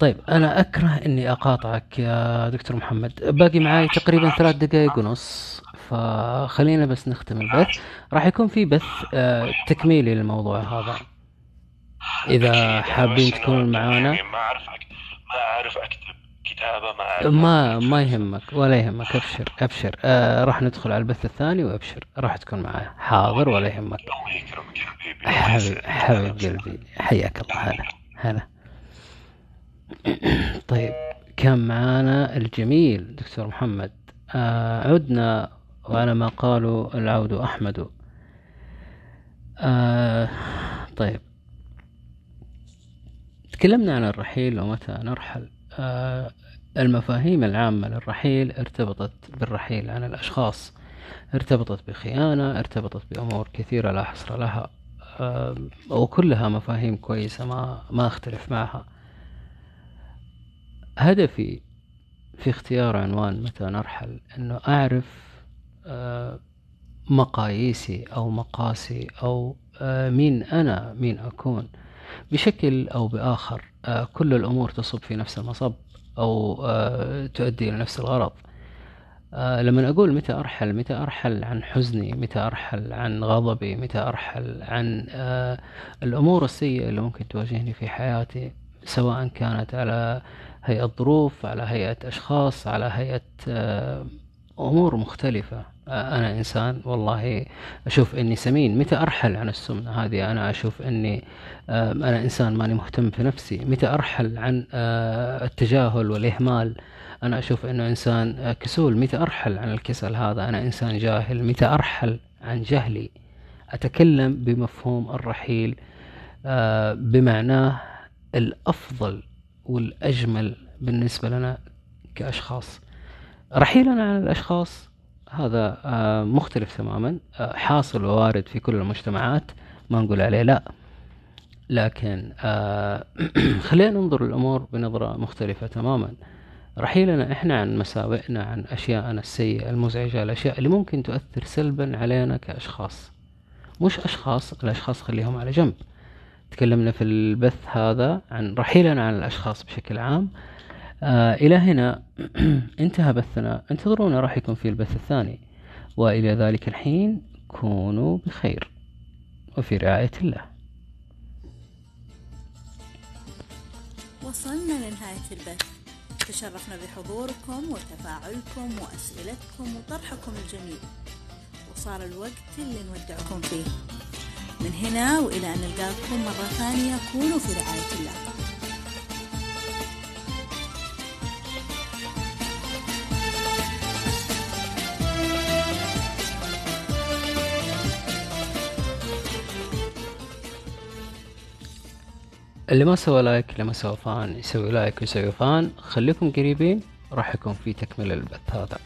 طيب أنا أكره إني أقاطعك يا دكتور محمد. باقي معاي تقريبا ثلاث دقائق ونص فخلينا بس نختم البث. راح يكون في بث آه، تكميلي للموضوع هذا. أكيد، حابين تكونون معانا. ما أعرف ما أعرف أكتب كتابة ما أعرف ما ما. يهمك ولا يهمك. أبشر أبشر. آه راح ندخل على البث الثاني وأبشر. راح تكون معايا حاضر ولا يهمك. الله يكرمك حبيبي. حبيب قلبي. حياك الله. هلا هلا. طيب كان معانا الجميل دكتور محمد. آه عدنا وعلى ما قالوا العود أحمد. آه طيب. تكلمنا عن الرحيل ومتى نرحل. آه المفاهيم العامة للرحيل ارتبطت بالرحيل عن الأشخاص. ارتبطت بخيانة ارتبطت بأمور كثيرة لا حصر لها. آه وكلها مفاهيم كويسة ما ما أختلف معها. هدفي في اختيار عنوان متى نرحل أنه أعرف آه، مقاييسي أو مقاسي أو آه، مين أنا مين أكون. بشكل أو بآخر آه، كل الأمور تصب في نفس المصب أو آه، تؤدي إلى نفس الغرض. لما أقول متى أرحل متى أرحل عن حزني متى أرحل عن غضبي متى أرحل عن الأمور السيئة اللي ممكن تواجهني في حياتي سواء كانت على هيئة ظروف على هيئة أشخاص على هيئة آه، أمور مختلفة. آه، أنا إنسان والله أشوف إني سمين متى أرحل عن السمنة هذه؟ أنا أشوف إني آه، أنا إنسان ماني مهتم في نفسي. متى أرحل عن التجاهل والإهمال؟ أنا أشوف إنه إنسان آه، كسول. متى أرحل عن الكسل هذا؟ أنا إنسان جاهل. متى أرحل عن جهلي؟ أتكلم بمفهوم الرحيل بمعناه الأفضل والأجمل بالنسبة لنا كأشخاص. رحيلنا عن الأشخاص هذا آه، مختلف تماما. آه، حاصل ووارد في كل المجتمعات ما نقول عليه لا. لكن آه، خلينا ننظر الأمور بنظرة مختلفة تماما. رحيلنا إحنا عن مساوئنا عن اشيائنا السيئة المزعجة الأشياء اللي ممكن تؤثر سلبا علينا كأشخاص. مش أشخاص الأشخاص خليهم على جنب. تكلمنا في البث هذا عن رحيلنا عن الأشخاص بشكل عام. آه إلى هنا انتهى بثنا. انتظرونا راح يكون في البث الثاني. وإلى ذلك الحين كونوا بخير. وفي رعاية الله. وصلنا لنهاية البث. تشرفنا بحضوركم وتفاعلكم وأسئلتكم وطرحكم الجميل. وصار الوقت اللي نودعكم فيه. من هنا وإلى أن نلقاكم مرة ثانية. كونوا في رعاية الله. اللي ما سوى like اللي ما سوى fan يسوي like ويسوي fan. خليكم قريبين راح يكون في تكملة البث هذا.